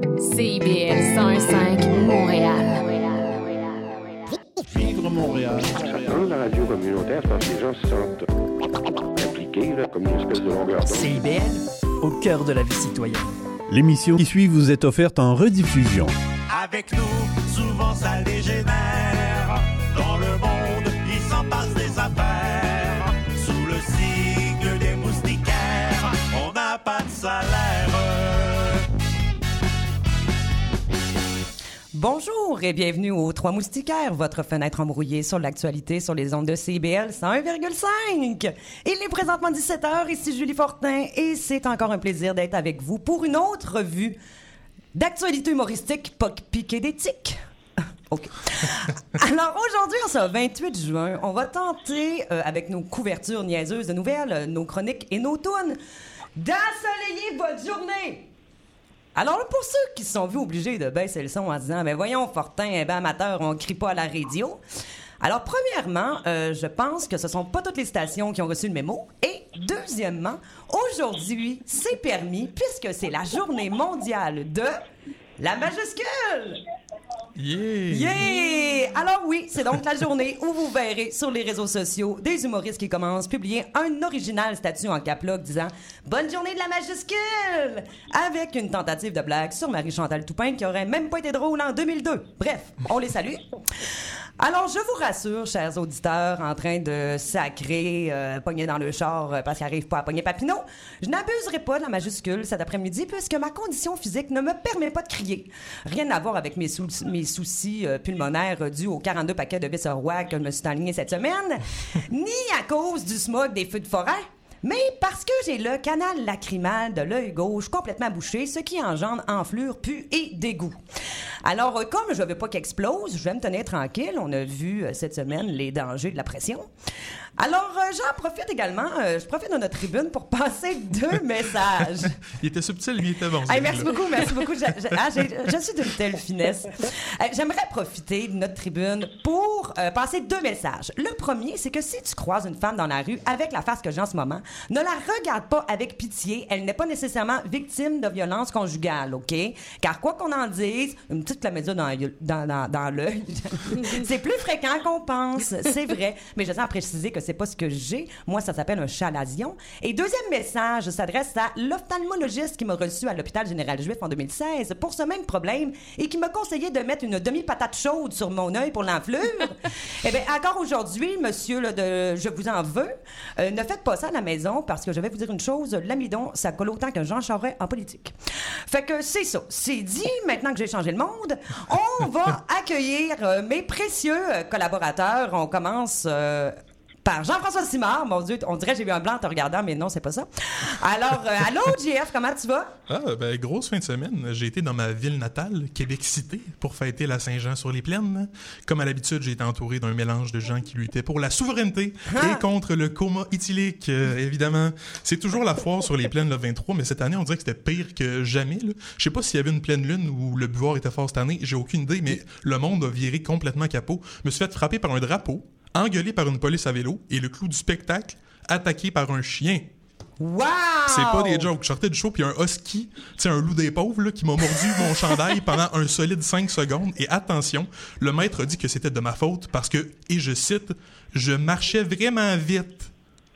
CIBL 105 Montréal. Vivre Montréal. Dans la radio communautaire, parce que les gens se sentent impliqués, là, comme une espèce de longueur d'onde. CIBL, au cœur de la vie citoyenne. L'émission qui suit vous est offerte en rediffusion. Avec nous, souvent ça dégénère. Bonjour et bienvenue aux Trois Moustiquaires, votre fenêtre embrouillée sur l'actualité sur les ondes de CBL 101,5. Il est présentement 17h, ici Julie Fortin et c'est encore un plaisir d'être avec vous pour une autre revue d'actualité humoristique pas piquée d'éthique. OK. Alors aujourd'hui, en ce 28 juin, on va tenter, euh, avec nos couvertures niaiseuses de nouvelles, nos chroniques et nos tunes, d'ensoleiller votre journée. Alors pour ceux qui se sont vus obligés de baisser le son en disant, ben voyons, Fortin, ben amateur, on crie pas à la radio. Alors, premièrement, euh, je pense que ce sont pas toutes les stations qui ont reçu le mémo. Et deuxièmement, aujourd'hui, c'est permis puisque c'est la journée mondiale de la majuscule. Yeah! Alors oui, c'est donc la journée où vous verrez sur les réseaux sociaux des humoristes qui commencent à publier un original statut en caploc disant « Bonne journée de la majuscule! » avec une tentative de blague sur Marie-Chantal Toupin qui aurait même pas été drôle en 2002. Bref, on les salue. Alors, je vous rassure, chers auditeurs, en train de sacrer, euh, dans le char euh, parce qu'ils n'arrivent pas à pogner Papineau, je n'abuserai pas de la majuscule cet après-midi puisque ma condition physique ne me permet pas de crier. Rien à voir avec mes, sou- mes soucis euh, pulmonaires dus aux 42 paquets de Visseroi que je me suis enligné cette semaine, ni à cause du smog des feux de forêt. Mais parce que j'ai le canal lacrymal de l'œil gauche complètement bouché, ce qui engendre enflure, pu et dégoût. Alors, euh, comme je veux pas qu'il explose, je vais me tenir tranquille. On a vu euh, cette semaine les dangers de la pression. Alors, euh, j'en profite également, euh, je profite de notre tribune pour passer deux messages. Il était subtil, il était bon. Hey, merci beaucoup, merci beaucoup. Je, je- ah, je suis d'une telle finesse. Euh, J'aimerais profiter de notre tribune pour euh, passer deux messages. Le premier, c'est que si tu croises une femme dans la rue avec la face que j'ai en ce moment, ne la regarde pas avec pitié. Elle n'est pas nécessairement victime de violence conjugale, OK? Car quoi qu'on en dise, une petite chlamydia dans, l'œil- dans, dans, dans l'œil, c'est plus fréquent qu'on pense. C'est vrai. Mais je tiens à préciser que c'est pas ce que j'ai. Moi, ça s'appelle un chalazion. Et deuxième message s'adresse à l'ophtalmologiste qui m'a reçu à l'hôpital général juif en 2016 pour ce même problème et qui m'a conseillé de mettre une demi-patate chaude sur mon œil pour l'enflure. eh bien, encore aujourd'hui, monsieur, là, de, je vous en veux, euh, ne faites pas ça à la maison parce que je vais vous dire une chose, l'amidon, ça colle autant qu'un Jean Charest en politique. Fait que c'est ça. C'est dit, maintenant que j'ai changé le monde, on va accueillir euh, mes précieux collaborateurs. On commence... euh, par Jean-François Simard. Mon Dieu, on dirait que j'ai eu un blanc en te regardant, mais non, c'est pas ça. Alors, euh, allô, JF, comment tu vas? Ah, ben, grosse fin de semaine. J'ai été dans ma ville natale, Québec-Cité, pour fêter la Saint-Jean-sur-les-Plaines. Comme à l'habitude, j'ai été entouré d'un mélange de gens qui luttaient pour la souveraineté et contre le coma éthylique, euh, évidemment. C'est toujours la foire sur les plaines le 23, mais cette année, on dirait que c'était pire que jamais. là. Je sais pas s'il y avait une pleine lune ou le buvard était fort cette année, j'ai aucune idée, mais le monde a viré complètement capot. Je me suis fait frapper par un drapeau, engueulé par une police à vélo, et le clou du spectacle, attaqué par un chien. Wow! C'est pas des jokes. Je sortais du show, puis un husky, tu un loup des pauvres, là, qui m'a mordu mon chandail pendant un solide 5 secondes. Et attention, le maître a dit que c'était de ma faute parce que, et je cite, je marchais vraiment vite.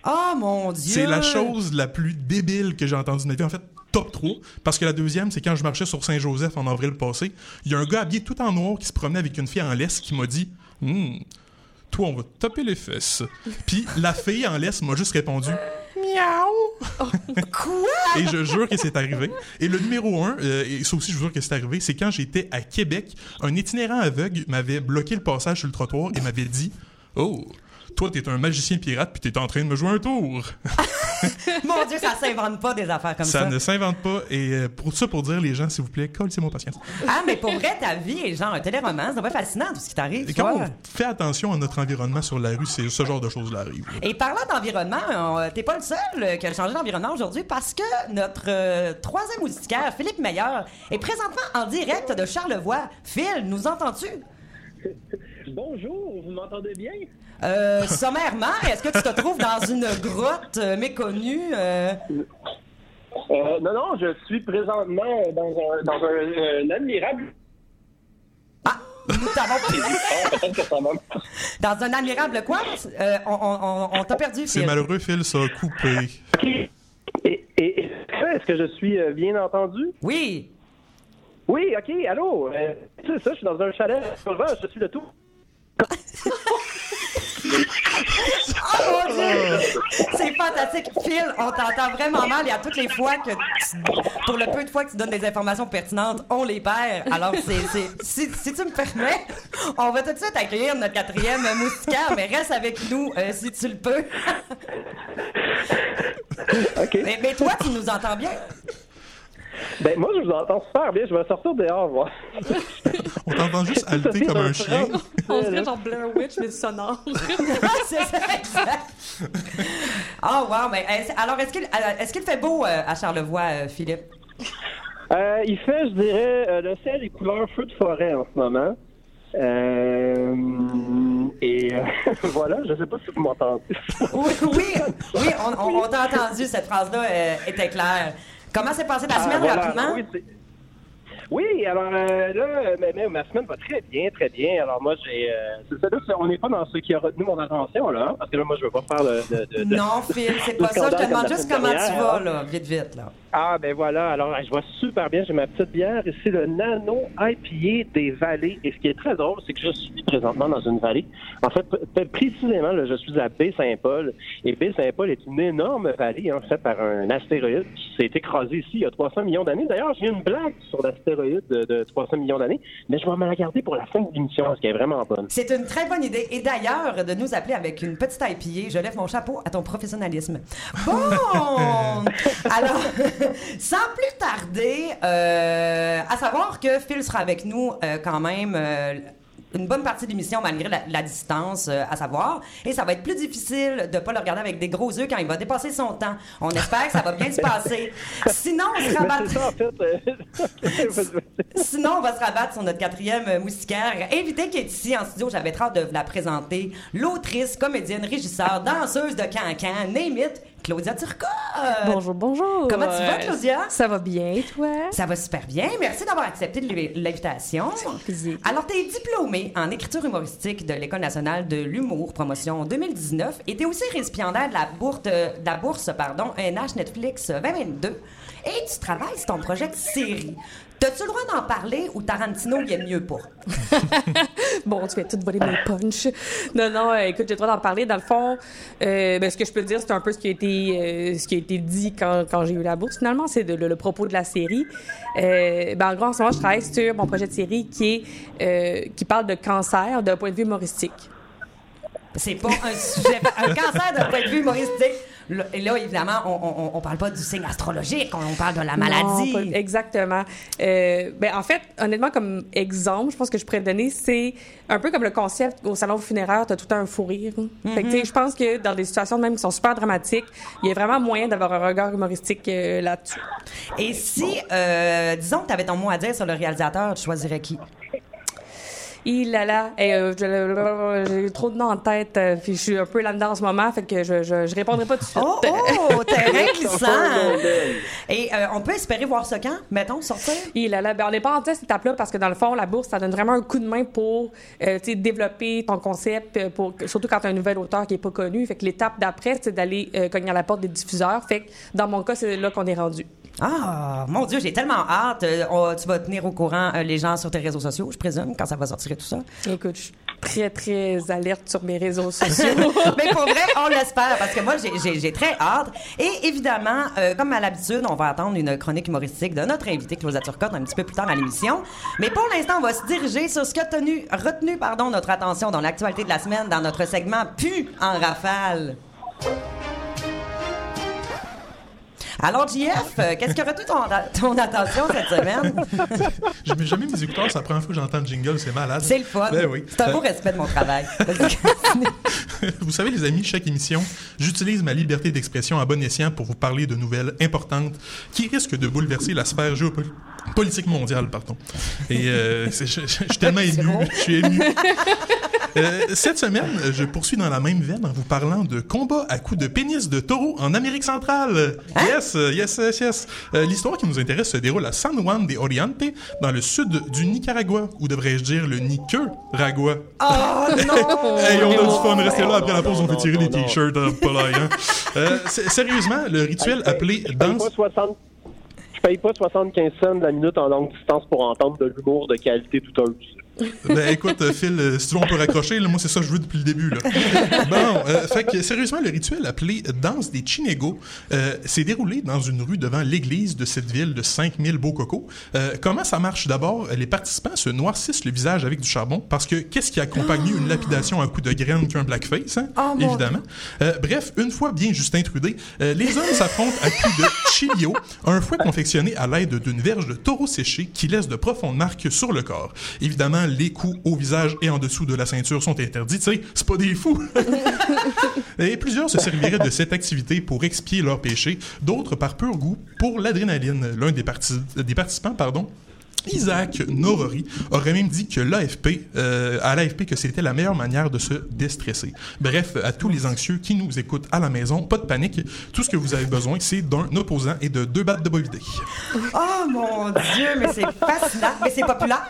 Oh mon Dieu! C'est la chose la plus débile que j'ai entendue de ma vie. En fait, top 3. Parce que la deuxième, c'est quand je marchais sur Saint-Joseph en avril passé. Il y a un gars habillé tout en noir qui se promenait avec une fille en laisse qui m'a dit Hmm, Toi, on va te taper les fesses. Puis la fille en laisse m'a juste répondu Miaou Quoi? et je jure que c'est arrivé. Et le numéro un, euh, et ça aussi je jure que c'est arrivé, c'est quand j'étais à Québec, un itinérant aveugle m'avait bloqué le passage sur le trottoir et m'avait dit « Oh, toi t'es un magicien pirate puis t'es en train de me jouer un tour. Mon Dieu, ça s'invente pas des affaires comme ça. Ça ne s'invente pas. Et euh, pour ça, pour dire les gens, s'il vous plaît, collez-moi patience. Ah, mais pour vrai, ta vie est genre un téléroman. C'est pas fascinant tout ce qui t'arrive. Et quand toi. on fait attention à notre environnement sur la rue, c'est ce genre de choses-là arrive. Et parlant d'environnement, on- t'es pas le seul euh, qui a changé d'environnement aujourd'hui parce que notre euh, troisième moustiquaire, Philippe Meilleur, est présentement en direct de Charlevoix. Phil, nous entends-tu? Bonjour, vous m'entendez bien? Euh, sommairement, est-ce que tu te trouves dans une grotte euh, méconnue? euh? Euh, non, non, je suis présentement dans un, dans un, un admirable. Nous t'avons Ah, va. dans un admirable quoi? Euh, on on, on, on t'a perdu, C'est malheureux, Phil, ça a coupé. Et, et, et est-ce que je suis euh, bien entendu? Oui. Oui, OK, allô? Euh, c'est ça, je suis dans un chalet sur le vent, je suis le tout. Oh mon Dieu! C'est fantastique. Phil, on t'entend vraiment mal et à toutes les fois que tu- pour le peu de fois que tu donnes des informations pertinentes, on les perd. Alors, c'est, si, si tu me permets, on va tout de suite accueillir notre quatrième moustiquaire, mais reste avec nous euh, si tu le peux. Mais toi, tu nous entends bien? Ben, moi, je vous entends super bien. Je vais sortir dehors, voir. On t'entend juste halter comme un chien. On serait genre Blair Witch, mais sonore. c'est ça, exact. Oh, wow. Mais, est-ce- alors, est-ce qu'il, euh, qu'il fait beau euh, à Charlevoix, euh, Philippe? Euh, il fait, je dirais, euh, le ciel est couleur feu de forêt en ce moment. Euh, et euh, voilà, je sais pas si vous m'entendez. Oui, oui, oui, on, on- on t'a entendu, cette phrase-là euh, était claire. Comment s'est passée ta Ah, semaine, voilà. rapidement? Oui, Oui, alors euh, là, mais, mais ma semaine va très bien, très bien. Alors moi, j'ai, euh, c'est là, on n'est pas dans ce qui a retenu mon attention là, hein, parce que là, moi, je veux pas faire de. de- de- de- Non, Phil, c'est pas ça. Je te demande juste comment tu vas, hein. là, vite, vite, là. Ah ben voilà, alors je vois super bien, j'ai ma petite bière ici, le Nano IPA des vallées. Et ce qui est très drôle, c'est que je suis présentement dans une vallée. En fait, précisément, là, je suis à Baie-Saint-Paul. Et Baie-Saint-Paul est une énorme vallée, en fait, par un astéroïde qui s'est écrasé ici il y a 300 millions d'années. D'ailleurs, j'ai une blague sur l'astéroïde de, de 300 millions d'années, mais je vais me la garder pour la fin de l'émission, parce qu'elle est vraiment bonne. C'est une très bonne idée. Et d'ailleurs, de nous appeler avec une petite IPA, je lève mon chapeau à ton professionnalisme. Bon! Alors, sans plus tarder, euh, à savoir que Phil sera avec nous euh, quand même. Une bonne partie de l'émission malgré la, la distance euh, à savoir et ça va être plus difficile de pas le regarder avec des gros yeux quand il va dépasser son temps. On espère que ça va bien se passer. Sinon, on se rabattre ça, en fait. euh, Sinon, on va se rabattre sur notre quatrième moustiquaire. Invité qui est ici en studio, j'avais hâte de vous la présenter. L'autrice, comédienne, régisseur, danseuse de cancan, name it, Claudia Turcotte. bonjour, bonjour. Comment tu vas, Claudia? Ça va bien, toi? Ça va super bien. Merci d'avoir accepté l'inv- l'invitation. Alors, tu es diplômée en écriture humoristique de l'École nationale de l'humour, promotion 2019, et tu es aussi récipiendaire de la bourse, de la bourse pardon, NH Netflix 2022, et tu travailles sur ton projet de série. T'as-tu le droit d'en parler ou Tarantino, il est mieux pas? Bon, tu fais tout voler mes punch. Non, non, euh, écoute, j'ai le droit d'en parler. Dans le fond, euh, ben, ce que je peux te dire, c'est un peu ce qui a été, euh, ce qui a été dit quand, quand j'ai eu la bourse, finalement. C'est le, le propos de la série. Euh, ben, en gros, en ce moment, je travaille sur mon projet de série qui, est, euh, qui parle de cancer d'un point de vue humoristique. C'est pas un sujet, un cancer d'un point de vue humoristique. Et là, évidemment, on, on, on parle pas du signe astrologique, on, on parle de la maladie. Non, pas- exactement. Euh, ben, en fait, honnêtement, comme exemple, je pense que je pourrais te donner, c'est un peu comme le concept au salon funéraire, t'as tout le temps un fou rire. Fait que, tu sais, je pense que dans des situations de même qui sont super dramatiques, il y a vraiment moyen d'avoir un regard humoristique euh, là-dessus. Et si, euh, disons que tu avais ton mot à dire sur le réalisateur, tu choisirais qui? Il là là, et, euh, j'ai trop de noms en tête, euh, puis je suis un peu là-dedans en ce moment, fait que je, je, je répondrai pas tout de suite. Oh, oh, terrain glissant! Et euh, on peut espérer voir ce quand, mettons, sortir? Il là là, ben, on n'est pas en cette étape-là parce que dans le fond, la bourse, ça donne vraiment un coup de main pour euh, tu sais, développer ton concept, pour, surtout quand tu as un nouvel auteur qui est pas connu. Fait que l'étape d'après, c'est d'aller euh, cogner à la porte des diffuseurs. Fait que dans mon cas, c'est là qu'on est rendu. Ah, mon Dieu, j'ai tellement hâte. Euh, on- tu vas tenir au courant euh, les gens sur tes réseaux sociaux, je présume, quand ça va sortir et tout ça. Écoute, je suis très, très alerte sur mes réseaux sociaux. Mais pour vrai, on l'espère, parce que moi, j'ai- très hâte. Et évidemment, euh, comme à l'habitude, on va attendre une chronique humoristique de notre invité, Claudia Turcotte, un petit peu plus tard à l'émission. Mais pour l'instant, on va se diriger sur ce qui a tenu, retenu pardon, notre attention dans l'actualité de la semaine, dans notre segment Pu en rafale. Alors, JF, euh, qu'est-ce qui a retenu ton, ton attention cette semaine? Je mets jamais mes écouteurs, c'est la première fois que j'entends le jingle, c'est malade. C'est le fun. Ben oui. C'est un beau respect de mon travail. Vous savez, les amis, chaque émission, j'utilise ma liberté d'expression à bon escient pour vous parler de nouvelles importantes qui risquent de bouleverser la sphère géopolitique mondiale, pardon. Et euh, je, je- je suis tellement ému, je suis ému. Euh, cette semaine, je poursuis dans la même veine en vous parlant de combat à coups de pénis de taureau en Amérique centrale. Yes! Yes, euh, yes, yes, yes. Euh, L'histoire qui nous intéresse se déroule à San Juan de Oriente, dans le sud du Nicaragua, ou devrais-je dire le Nicaragua? Oh non! Hey, on a du fun, restez là après la pause, on fait tirer les t-shirts euh, pas là, hein. Euh, Sérieusement, le rituel appelé danse... pas 60 je paye pas 75 cents la minute en longue distance pour entendre de l'humour de qualité douteuse. Ben écoute, euh, Phil, euh, si tu veux, on peut raccrocher. Là, moi, c'est ça que je veux depuis le début. Là. Bon, euh, fait que sérieusement, le rituel appelé Danse des Chinegos euh, s'est déroulé dans une rue devant l'église de cette ville de 5000 beaux cocos. Euh, comment ça marche? D'abord? Les participants se noircissent le visage avec du charbon parce que qu'est-ce qui accompagne une lapidation à coup de graines qu'un blackface, hein? Oh, Évidemment. Bref, une fois bien Justin Trudé, les hommes s'affrontent à coups de chilio, un fouet confectionné à l'aide d'une verge de taureau séché qui laisse de profondes marques sur le corps. Évidemment, les coups au visage et en dessous de la ceinture sont interdits. Tu sais, c'est pas des fous. et plusieurs se serviraient de cette activité pour expier leurs péchés, d'autres par pur goût pour l'adrénaline. L'un des, parti- des participants, pardon, Isaac Norori aurait même dit que l'AFP, euh, à l'AFP que c'était la meilleure manière de se déstresser. Bref, à tous les anxieux qui nous écoutent à la maison, pas de panique. Tout ce que vous avez besoin, c'est d'un opposant et de deux battes de bovidé. Oh mon Dieu, mais c'est fascinant. Mais c'est populaire.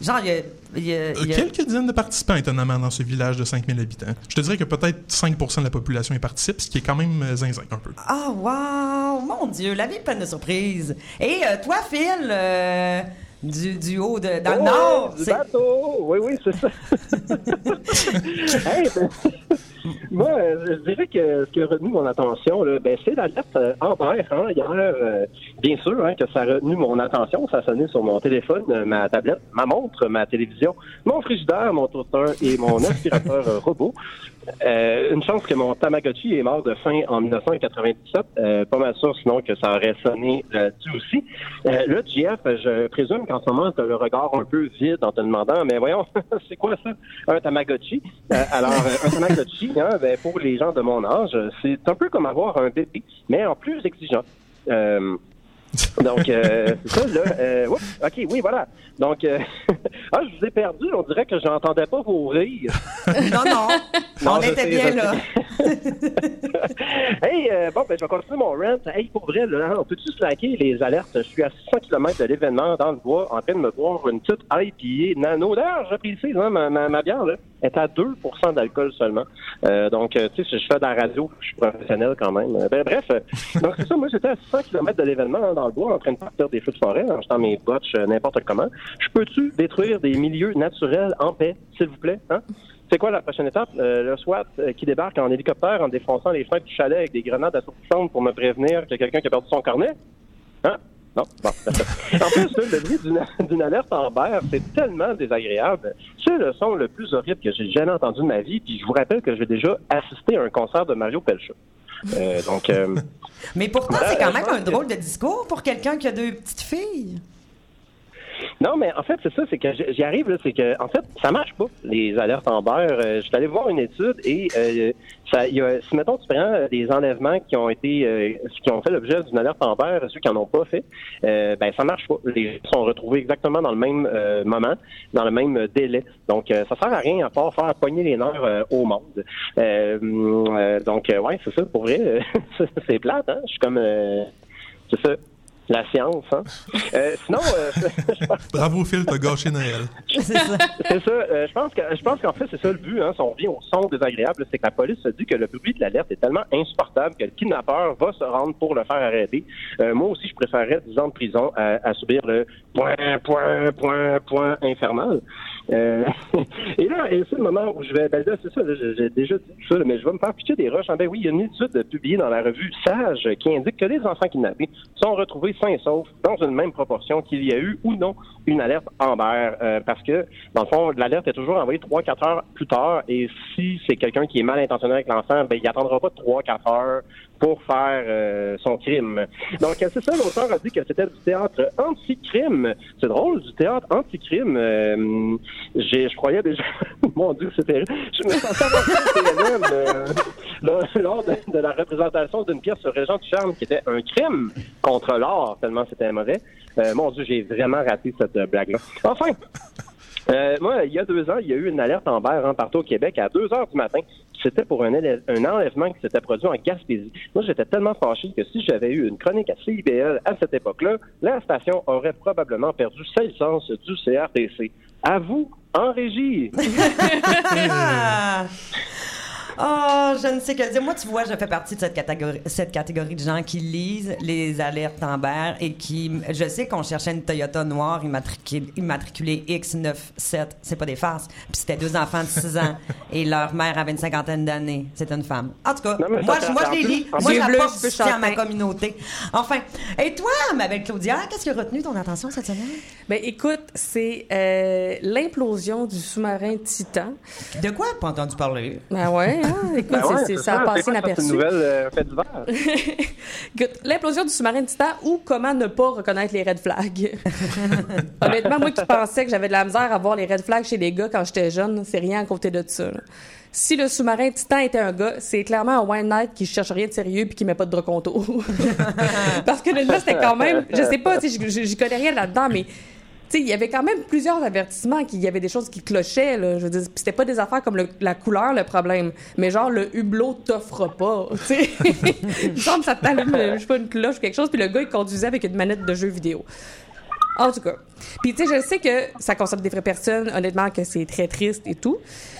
Genre, il y a. il y a- Euh, il y a- Quelques dizaines de participants, étonnamment, dans ce village de 5000 habitants. Je te dirais que peut-être 5% de la population y participe, ce qui est quand même euh, zinzin un peu. Ah, wow! Mon Dieu, la vie est pleine de surprises. Et euh, toi, Phil, euh, du, du haut de. Dans le Oh, Nord, du c'est. bateau! Oui, oui, c'est ça. Hey, ben, moi, je dirais que ce qui a retenu mon attention, là, ben, c'est l'alerte euh, Amber. Hein, hier, euh, bien sûr hein, que ça a retenu mon attention. Ça a sonné sur mon téléphone, euh, ma tablette, ma montre, ma télévision, mon frigidaire, mon toaster et mon aspirateur robot. Euh, une chance que mon Tamagotchi est mort de faim en 1997. Euh, pas mal sûr, sinon que ça aurait sonné là-dessus aussi. Euh, là, JF, je présume qu'en ce moment, tu as le regard un peu vide en te demandant, mais voyons, c'est quoi ça, un Tamagotchi? Alors, un Tamagotchi, ben, pour les gens de mon âge, c'est un peu comme avoir un bébé, mais en plus exigeant. Euh, donc, euh, c'est ça, là. Euh, oups, OK, oui, voilà. Donc, euh, ah, je vous ai perdu. On dirait que j'entendais pas vos rires. Non, non. Non, on je était sais, bien je là. hey, euh, bon, ben, je vais continuer mon rant. Hey, pour vrai, là, on peut-tu slacker les alertes? Je suis à 600 km de l'événement dans le bois, en train de me boire une petite IPA nano. D'ailleurs, je précise, hein, ma, ma, ma bière, là, est à 2% d'alcool seulement. Donc, tu sais, si je fais de la radio, je suis professionnel quand même. Ben, bref, donc c'est ça, moi, j'étais à 600 km de l'événement, hein, dans le bois, en train de partir des feux de forêt, en jetant mes botches euh, n'importe comment. Je peux-tu détruire des milieux naturels en paix, s'il vous plaît? Hein? C'est quoi la prochaine étape? Euh, le SWAT euh, qui débarque en hélicoptère en défonçant les fenêtres du chalet avec des grenades assourdissantes pour me prévenir a quelqu'un qui a perdu son cornet? Hein? Non? Bon. En plus, le bruit d'une alerte en berre, c'est tellement désagréable. C'est le son le plus horrible que j'ai jamais entendu de ma vie. Puis je vous rappelle que j'ai déjà assisté à un concert de Mario Pelcha. Euh, donc, euh, Mais pourtant, c'est quand même un drôle de discours pour quelqu'un qui a deux petites filles. Non, mais en fait, c'est ça, c'est que j'y arrive, là, c'est que, en fait, ça marche pas, les alertes en beurre. Euh, je suis allé voir une étude et, euh, ça, y a, si, mettons, tu prends euh, des enlèvements qui ont été, euh, qui ont fait l'objet d'une alerte en beurre, ceux qui en ont pas fait, euh, ben, ça marche pas. Les gens sont retrouvés exactement dans le même euh, moment, dans le même délai. Donc, ça sert à rien à part faire pogner les nerfs au monde. Donc, ouais, c'est ça, pour vrai, c'est plate, hein? Je suis comme, c'est ça. La science, hein? Euh, sinon, euh, je pense Bravo Phil, t'as gâché Noël. C'est ça. c'est ça. Euh, je pense que je pense qu'en fait c'est ça le but. Hein, si on revient au son désagréable, c'est que la police se dit que le bruit de l'alerte est tellement insupportable que le kidnappeur va se rendre pour le faire arrêter. Euh, moi aussi, je préférerais 10 ans de prison à, à subir le point, point, point, point infernal. Euh, et là, et c'est le moment où je vais. Ben là, c'est ça. là, j'ai déjà dit ça, là, mais je vais me faire pitcher des roches. Ah, Ben oui, il y a une étude publiée dans la revue Sage qui indique que les enfants kidnappés sont retrouvés sains et dans une même proportion qu'il y a eu ou non une alerte Amber. Euh, parce que, dans le fond, l'alerte est toujours envoyée 3-4 heures plus tard. Et si c'est quelqu'un qui est mal intentionné avec l'enfant, ben, il attendra pas 3-4 heures pour faire euh, son crime. Donc, c'est ça, l'auteur a dit que c'était du théâtre anti-crime. C'est drôle, du théâtre anti-crime. Euh, je croyais déjà, mon Dieu, c'était, je me sentais euh, lors- lors de, de la représentation d'une pièce sur Régent du Charme qui était un crime contre l'art, tellement c'était mauvais. Euh, mon Dieu, j'ai vraiment raté cette euh, blague-là. Enfin, euh, moi, il y a deux ans, il y a eu une alerte en vert hein, partout au Québec à 2 heures du matin c'était pour un, un enlèvement qui s'était produit en Gaspésie. Moi, j'étais tellement fâché que si j'avais eu une chronique à CIBL à cette époque-là, la station aurait probablement perdu sa licence du CRTC. À vous, en régie. Ah! Oh, je ne sais que dire. Moi, tu vois, je fais partie de cette catégorie, cette catégorie de gens qui lisent les alertes Amber et qui. Je sais qu'on cherchait une Toyota noire immatriculée, immatriculée X97. C'est pas des farces. Puis c'était deux enfants de 6 ans et leur mère avait une cinquantaine d'années. C'est une femme. En tout cas, Non, moi, je, moi, en je les lis. en Moi, peux du soutien à ma communauté. Enfin. Et toi, ma belle Claudia, qu'est-ce qui a retenu ton attention cette semaine? Ben écoute, c'est euh, l'implosion du sous-marin Titan. De quoi? Pas entendu parler? Ben ouais, écoute, Ben ouais, c'est- ça a passé ça, C'est inaperçu. une nouvelle euh, fait. Écoute, L'implosion du sous-marin Titan ou comment ne pas reconnaître les red flags? Honnêtement, moi qui pensais que j'avais de la misère à voir les red flags chez les gars quand j'étais jeune, c'est rien à côté de ça. là. Si le sous-marin Titan était un gars, c'est clairement un Wine Knight qui cherche rien de sérieux puis qui met pas de contour. Parce que là, c'était quand même, je sais pas, j'y connais rien là-dedans, mais sais, il y avait quand même plusieurs avertissements qu'il y avait des choses qui clochaient, là. Je veux dire, c'était pas des affaires comme la couleur, le problème, mais genre, le hublot t'offre pas, que ça t'allume, euh, je sais pas, une cloche ou quelque chose, puis le gars, il conduisait avec une manette de jeu vidéo. En tout cas. Puis, tu sais, je sais que ça concerne des vraies personnes, honnêtement, que c'est très triste et tout.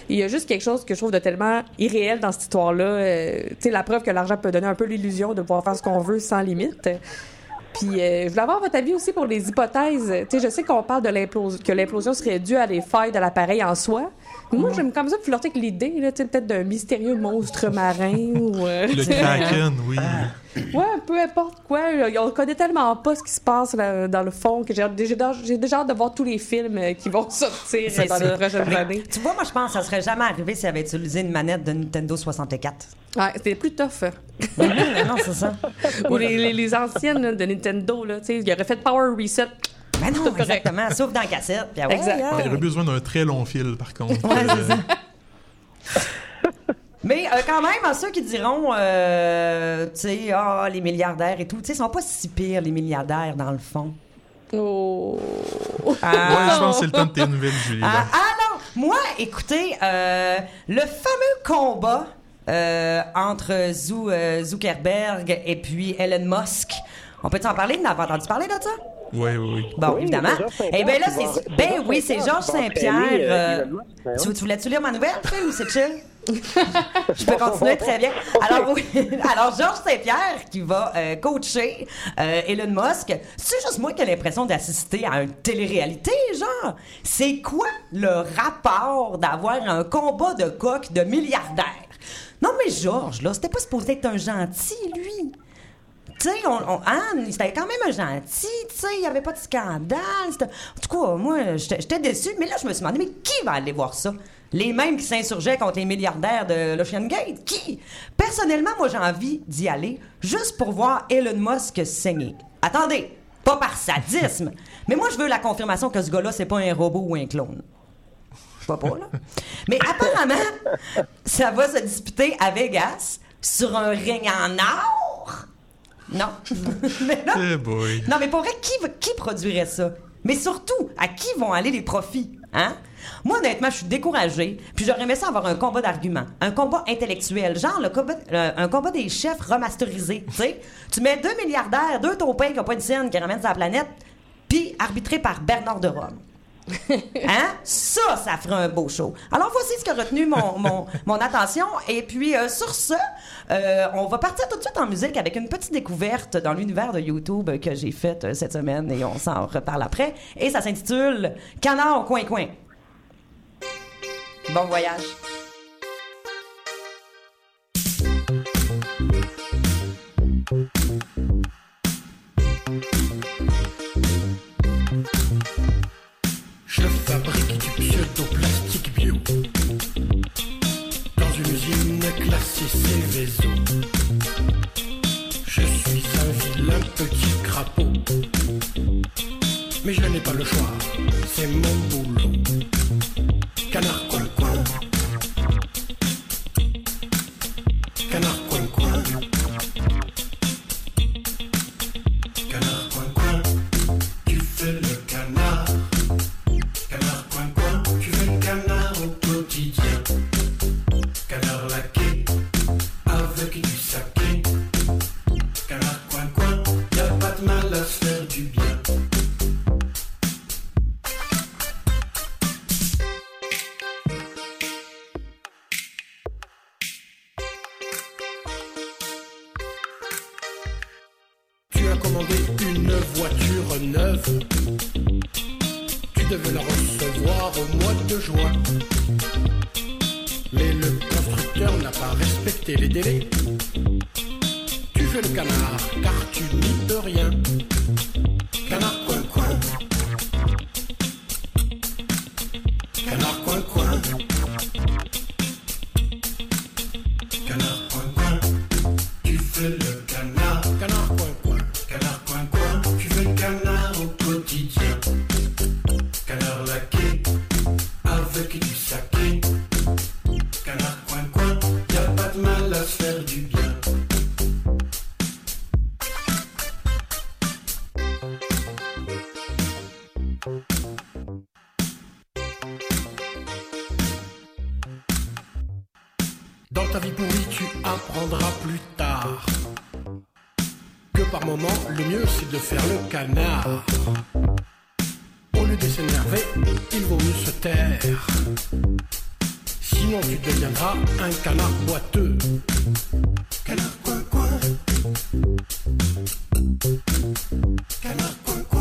Il y a juste quelque chose que je trouve de tellement irréel dans cette histoire-là. euh, tu sais, la preuve que l'argent peut donner un peu l'illusion de pouvoir faire ce qu'on veut sans limite. Puis, euh, je voulais avoir votre avis aussi pour les hypothèses. Tu sais, je sais qu'on parle de l'implosion, que l'implosion serait due à des failles de l'appareil en soi. Moi, j'aime comme ça flirter avec l'idée, là, tu sais, peut-être d'un mystérieux monstre marin ou... euh, Le Kraken, oui. Ouais, peu importe quoi. On connaît tellement pas ce qui se passe là, dans le fond que j'ai déjà, j'ai déjà hâte de voir tous les films euh, qui vont sortir dans ça. les prochaines années. Tu vois, moi, je pense que ça serait jamais arrivé s'il avait utilisé une manette de Nintendo 64. Ouais, c'était plus tough. hein. non, c'est ça. Ou les, les- les anciennes là, de Nintendo, là, tu sais, il aurait fait Power Reset. Mais non, exactement. Sauf dans la cassette. Puis, ah ouais, Exact. ouais. Il aurait besoin d'un très long fil, par contre. Ouais, c'est Euh, ça. Mais euh, quand même, à ceux qui diront, euh, tu sais, ah, les milliardaires et tout, tu sais, ils sont pas si pires, les milliardaires, dans le fond. Oh. Ouais, je pense que c'est le temps de tes nouvelles, Julie. Ah, ah non! Moi, écoutez, euh, le fameux combat euh, entre Zou- euh, Zuckerberg et puis Elon Musk, on peut en parler? Vous n'avez entendu parler de ça? Oui, oui, oui. Bon, Oui, évidemment. Eh bien là, c'est. Ben oui, c'est Georges Saint-Pierre. euh, euh, tu, voulais-tu lire ma nouvelle, ou c'est chill? Je peux continuer très bien. Alors, oui. Alors Georges Saint-Pierre qui va euh, coacher euh, Elon Musk. C'est juste moi qui ai l'impression d'assister à une télé-réalité, genre. C'est quoi le rapport d'avoir un combat de coq de milliardaires? Non, mais Georges, là, c'était pas supposé être un gentil, lui. Tu sais, on, on- Anne, c'était quand même gentil, tu sais, il n'y avait pas de scandale. En tout cas, moi, j'étais déçue, mais là, je me suis demandé, mais qui va aller voir ça? Les mêmes qui s'insurgeaient contre les milliardaires de l'Ocean Gate? Qui? Personnellement, moi, j'ai envie d'y aller juste pour voir Elon Musk saigner. Attendez, pas par sadisme, mais moi, je veux la confirmation que ce gars-là, c'est pas un robot ou un clone. Pas, là. Mais apparemment, ça va se disputer à Vegas sur un ring en or. Non. mais non. Eh boy. Non, mais pour vrai, qui, va- qui produirait ça? Mais surtout, à qui vont aller les profits? Hein? Moi, honnêtement, je suis découragée. Puis j'aurais aimé ça avoir un combat d'arguments. Un combat intellectuel. Genre le combat, le- un combat des chefs remasterisé. Tu sais, tu mets deux milliardaires, deux taupins qui n'ont pas une scène qui ramènent sa planète, puis arbitré par Bernard de Rome. Hein? Ça, ça ferait un beau show. Alors, voici ce qui a retenu mon, mon, mon attention. Et puis, euh, sur ce, euh, on va partir tout de suite en musique avec une petite découverte dans l'univers de YouTube que j'ai faite euh, cette semaine et on s'en reparle après. Et ça s'intitule Canard au coin-coin. Bon voyage. Mais je n'ai pas le choix, c'est mon boulot. Canard coin canard. Au lieu de s'énerver, il vaut mieux se taire. Sinon, tu deviendras un canard boiteux. Canard coin coin. Canard coin.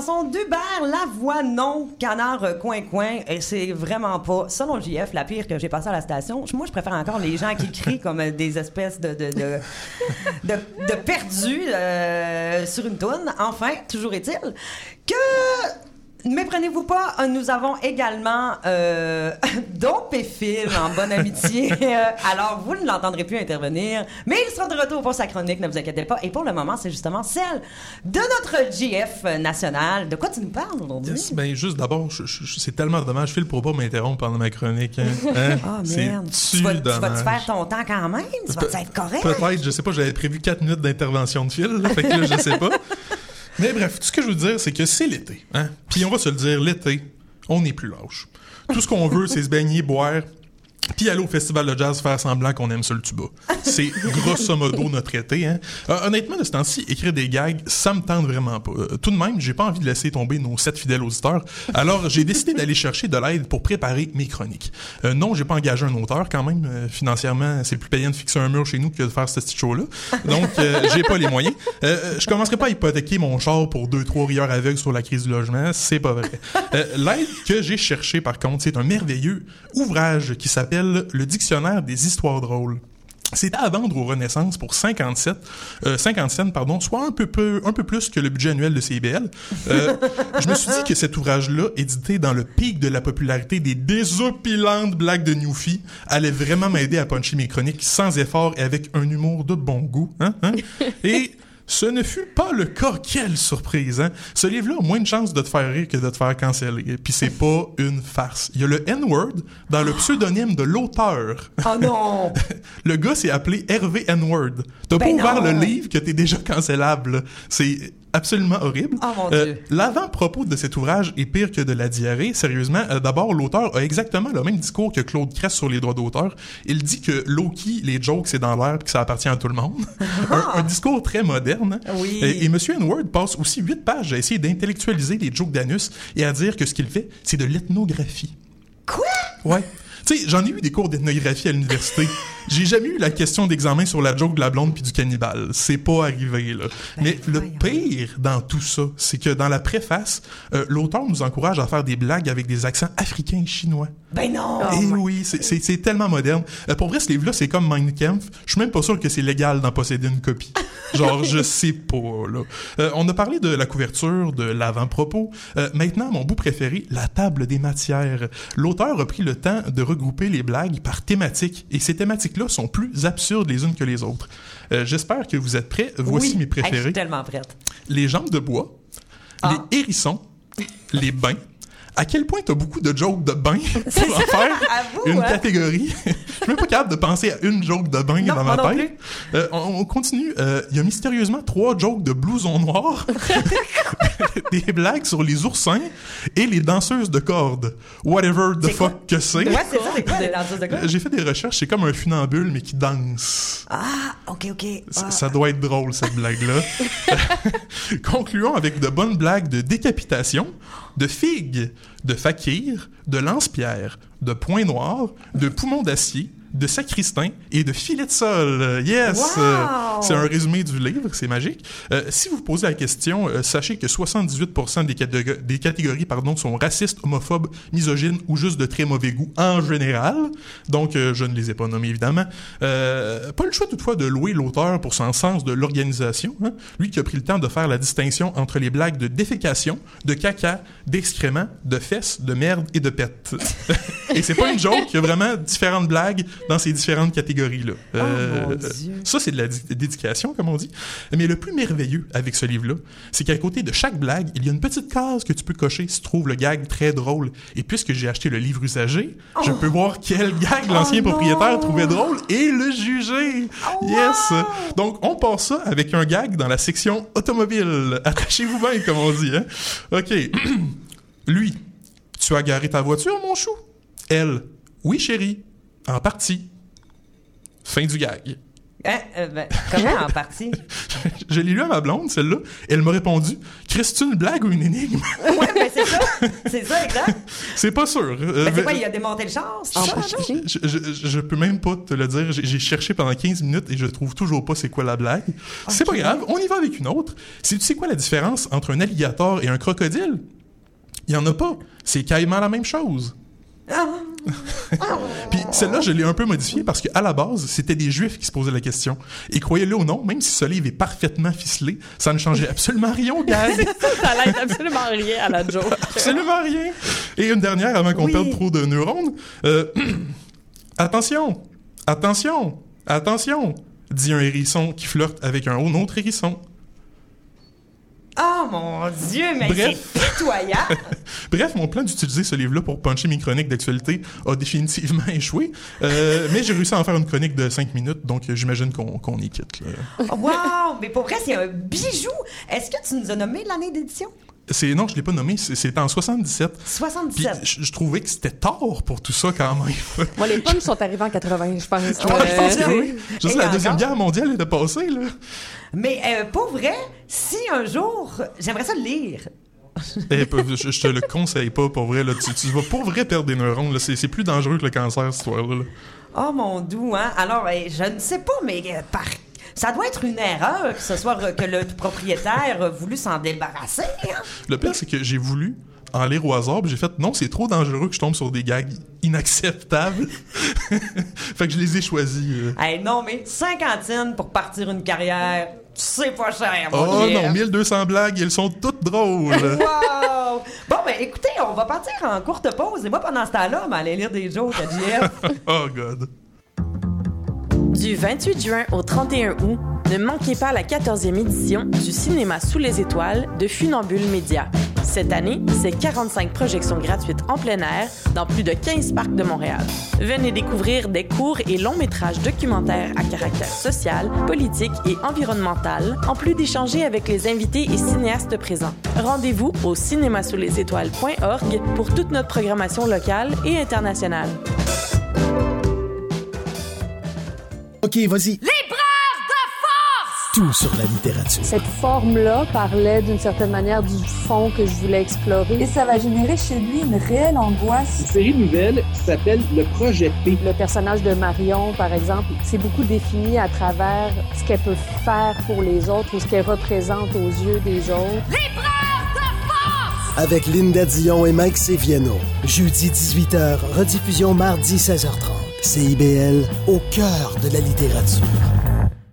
Chanson d'Hubert Lavoinon, Canard euh, Coin Coin. Et c'est vraiment pas, selon JF, la pire que j'ai passée à la station. Moi, je préfère encore les gens qui crient comme euh, des espèces de, de, de, de, de perdus euh, sur une toune. Enfin, toujours est-il que. Ne méprenez-vous pas, euh, nous avons également euh, Don Péphile en bonne amitié. Euh, alors, vous ne l'entendrez plus intervenir, mais il sera de retour pour sa chronique, ne vous inquiétez pas. Et pour le moment, c'est justement celle de notre GF national. De quoi tu nous parles aujourd'hui? Yes, ben juste d'abord, c'est tellement dommage. Phil pour pas m'interrompre pendant ma chronique. Hein? Hein? Ah, merde. tu vas, tu dommage. faire ton temps quand même? Tu vas être correct? Peut-être, je sais pas, j'avais prévu 4 minutes d'intervention de Phil, là, fait que là, je sais pas. Mais bref, tout ce que je veux dire, c'est que c'est l'été. Hein? Puis on va se le dire, l'été, on n'est plus lâche. Tout ce qu'on veut, c'est se baigner, boire, puis aller au festival de jazz faire semblant qu'on aime ça le tuba. C'est grosso modo notre été. Hein? Euh, honnêtement, de ce temps-ci, écrire des gags, ça me tente vraiment pas. Euh, tout de même, j'ai pas envie de laisser tomber nos sept fidèles auditeurs. Alors, j'ai décidé d'aller chercher de l'aide pour préparer mes chroniques. Euh, non, j'ai pas engagé un auteur quand même. Euh, financièrement, c'est plus payant de fixer un mur chez nous que de faire ce petit show-là. Donc, j'ai pas les moyens. Je commencerai pas à hypothéquer mon char pour deux, trois rieurs aveugles sur la crise du logement. C'est pas vrai. L'aide que j'ai cherchée, par contre, c'est un merveilleux ouvrage qui s'appelle Le Dictionnaire des histoires drôles. C'était à vendre aux Renaissance pour 57, euh, 50 cents, pardon, soit un peu, peu, un peu plus que le budget annuel de CIBL. Euh, je me suis dit que cet ouvrage-là, édité dans le pic de la popularité des désopilantes blagues de Newfie, allait vraiment m'aider à puncher mes chroniques sans effort et avec un humour de bon goût. Hein, hein? Et ce ne fut pas le cas. Quelle surprise, hein? Ce livre-là a moins de chances de te faire rire que de te faire canceller. Puis c'est pas une farce. Il y a le N-word dans le pseudonyme de l'auteur. Oh non! Le gars s'est appelé Hervé N-word. T'as Ben pas ouvert non. le livre que t'es déjà cancellable. C'est absolument horrible. Oh Euh. L'avant-propos de cet ouvrage est pire que de la diarrhée. Sérieusement, euh, d'abord, l'auteur a exactement le même discours que Claude Cress sur les droits d'auteur. Il dit que Loki, les jokes, c'est dans l'air et que ça appartient à tout le monde. un, un discours très moderne. Oui. Et, et Monsieur N-word passe aussi huit pages à essayer d'intellectualiser les jokes d'anus et à dire que ce qu'il fait, c'est de l'ethnographie. Quoi? Ouais. Tu sais, j'en ai eu des cours d'ethnographie à l'université. J'ai jamais eu la question d'examen sur la joke de la blonde puis du cannibale. C'est pas arrivé, là. Mais le pire dans tout ça, c'est que dans la préface, euh, l'auteur nous encourage à faire des blagues avec des accents africains et chinois. Ben non! Et oui, c'est- tellement moderne. Euh, pour vrai, ce livre-là, c'est comme Mein Kampf. Je suis même pas sûr que c'est légal d'en posséder une copie. Genre, je sais pas, là. Euh, on a parlé de la couverture, de l'avant-propos. Maintenant, mon bout préféré, la table des matières. L'auteur a pris le temps de regrouper les blagues par thématiques, et ces thématiques-là sont plus absurdes les unes que les autres. Euh, J'espère que vous êtes prêts. Voici Oui. mes Hey, je préférés. suis tellement prête. Les jambes de bois, Ah. les hérissons, les bains. À quel point t'as beaucoup de jokes de bains pour en faire Avoue, une hein? catégorie? Je suis même pas capable de penser à une joke de bain Non, dans ma tête. Euh, on, on continue. Euh, Il y a mystérieusement trois jokes de blouson noir, des blagues sur les oursins et les danseuses de cordes. Whatever the quoi? fuck que c'est. Ouais, c'est quoi les danseuses de quoi? Euh, J'ai fait des recherches, c'est comme un funambule mais qui danse. Ah, ok, ok. Ça, Ah. ça doit être drôle, cette blague-là. Concluons avec de bonnes blagues de décapitation, de figues, de fakir, de lance-pierre, de points noirs, de poumons d'acier, de sacristain et de filet de sol. Yes! Wow! Euh, c'est un résumé du livre, c'est magique. Euh, si vous posez la question, euh, sachez que 78% des, catég- des catégories pardon, sont racistes, homophobes, misogynes ou juste de très mauvais goût en général. Donc, euh, je ne les ai pas nommés, évidemment. Pas le choix toutefois de louer l'auteur pour son sens de l'organisation. hein. Lui qui a pris le temps de faire la distinction entre les blagues de défécation, de caca, d'excréments, de fesses, de merde et de pète. et c'est pas une joke, il y a vraiment différentes blagues dans ces différentes catégories-là. Euh, mon Dieu. ça, c'est de la di- dédication, comme on dit. Mais le plus merveilleux avec ce livre-là, c'est qu'à côté de chaque blague, il y a une petite case que tu peux cocher si tu trouves le gag très drôle. Et puisque j'ai acheté le livre usagé, je peux voir quel gag l'ancien Oh non! propriétaire trouvait drôle et le juger. Oh, Yes! Donc, on passe ça avec un gag dans la section automobile. Attachez-vous bien, comme on dit. Hein? OK. Lui, tu as garé ta voiture, mon chou? Elle, oui, chérie. En partie. Fin du gag. Hein, euh, ben, comment en partie? Je l'ai lu à ma blonde, celle-là. et Elle m'a répondu Chris, c'est une blague ou une énigme? Ouais, ben c'est ça. C'est ça, exact. C'est pas sûr. Euh, Ben, c'est mais- quoi, il a démonté le char? c'est En ça, je, je, je peux même pas te le dire. J'ai j'ai cherché pendant 15 minutes et je trouve toujours pas c'est quoi la blague. C'est pas grave, on y va avec une autre. Si tu sais quoi la différence entre un alligator et un crocodile? Il y en a pas. C'est carrément la même chose. Puis celle-là, je l'ai un peu modifiée parce qu'à la base, c'était des juifs qui se posaient la question. Et croyez-le ou non, même si ce livre est parfaitement ficelé, ça ne changeait absolument rien au gag. Ça l'aide absolument rien à la joke. Absolument rien. Et une dernière avant qu'on Oui. perde trop de neurones. Euh, attention, attention, attention, dit un hérisson qui flirte avec un autre hérisson. Oh mon Dieu, mais Bref. c'est pitoyable. Bref, mon plan d'utiliser ce livre-là pour puncher mes chroniques d'actualité a définitivement échoué. Euh, mais j'ai réussi à en faire une chronique de 5 minutes, donc euh, j'imagine qu'on qu'on y quitte. là. wow! Mais pour vrai, c'est un bijou. Est-ce que tu nous as nommé l'année d'édition? C'est non, je l'ai pas nommé, c'est- c'était en 77. Puis 77. je, je trouvais que c'était tard pour tout ça quand même. Moi, les punchs sont arrivés en 80, je pense. Je pense que Euh, oui. Je sais, Et la Deuxième? Guerre mondiale était passée, là. Mais euh, pour vrai, si un jour, j'aimerais ça le lire. Eh, je, je te le conseille pas, pour vrai. Là. Tu, tu vas pour vrai perdre des neurones. C'est plus dangereux que le cancer, cette histoire-là. là. Oh mon doux, hein? Alors, euh, je ne sais pas, mais euh, par... ça doit être une erreur que ce soit que le propriétaire a voulu s'en débarrasser. hein? Le pire, c'est que j'ai voulu en lire au hasard, j'ai fait non, c'est trop dangereux que je tombe sur des gags inacceptables. fait que je les ai choisis. euh. Hey, non, mais cinquantine pour partir une carrière, c'est pas cher, mon Oh non, 1200 blagues, elles sont toutes drôles. Wow! Bon, ben écoutez, on va partir en courte pause. Et moi, pendant ce temps-là, on va aller lire des jokes à JF. oh god. Du 28 juin au 31 août, ne manquez pas la 14e édition du cinéma sous les étoiles de Funambule Média. Cette année, c'est 45 projections gratuites en plein air dans plus de 15 parcs de Montréal. Venez découvrir des courts et longs métrages documentaires à caractère social, politique et environnemental, en plus d'échanger avec les invités et cinéastes présents. Rendez-vous au cinémasoulesétoiles.org pour toute notre programmation locale et internationale. OK, vas-y. L'épreuve de force! Tout sur la littérature. Cette forme-là parlait d'une certaine manière du fond que je voulais explorer. Et ça va générer chez lui une réelle angoisse. Une série nouvelle qui s'appelle le projet P. Le personnage de Marion, par exemple, c'est beaucoup défini à travers ce qu'elle peut faire pour les autres ou ce qu'elle représente aux yeux des autres. Avec Linda Dion et Mike Seviano. Jeudi 18h, rediffusion mardi 16h30. CIBL, au cœur de la littérature.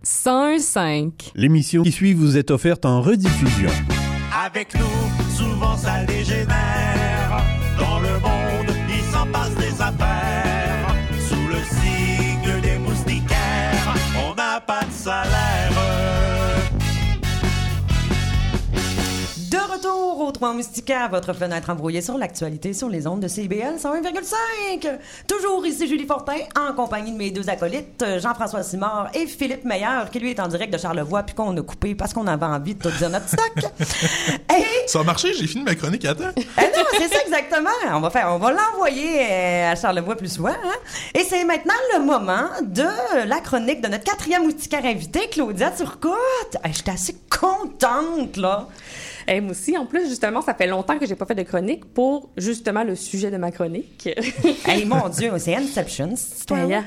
105. L'émission qui suit vous est offerte en rediffusion. Avec nous, souvent ça dégénère. 3 Moustica, votre fenêtre embrouillée sur l'actualité sur les ondes de CBL 101,5. Toujours ici Julie Fortin, en compagnie de mes deux acolytes, Jean-François Simard et Philippe Meyer, qui lui est en direct de Charlevoix, puis qu'on a coupé parce qu'on avait envie de tout dire notre stock. Ça a marché, j'ai fini ma chronique à temps. Eh non, c'est ça exactement. On va, va l'envoyer euh, à Charlevoix plus souvent. Hein. Et c'est maintenant le moment de la chronique de notre quatrième moustiquaire invité, Claudia Turcotte. Hey, J'étais assez contente, là. Et moi aussi, en plus, justement, ça fait longtemps que j'ai pas fait de chronique pour justement le sujet de ma chronique. hey, mon Dieu, c'est Inception, cette. Aya.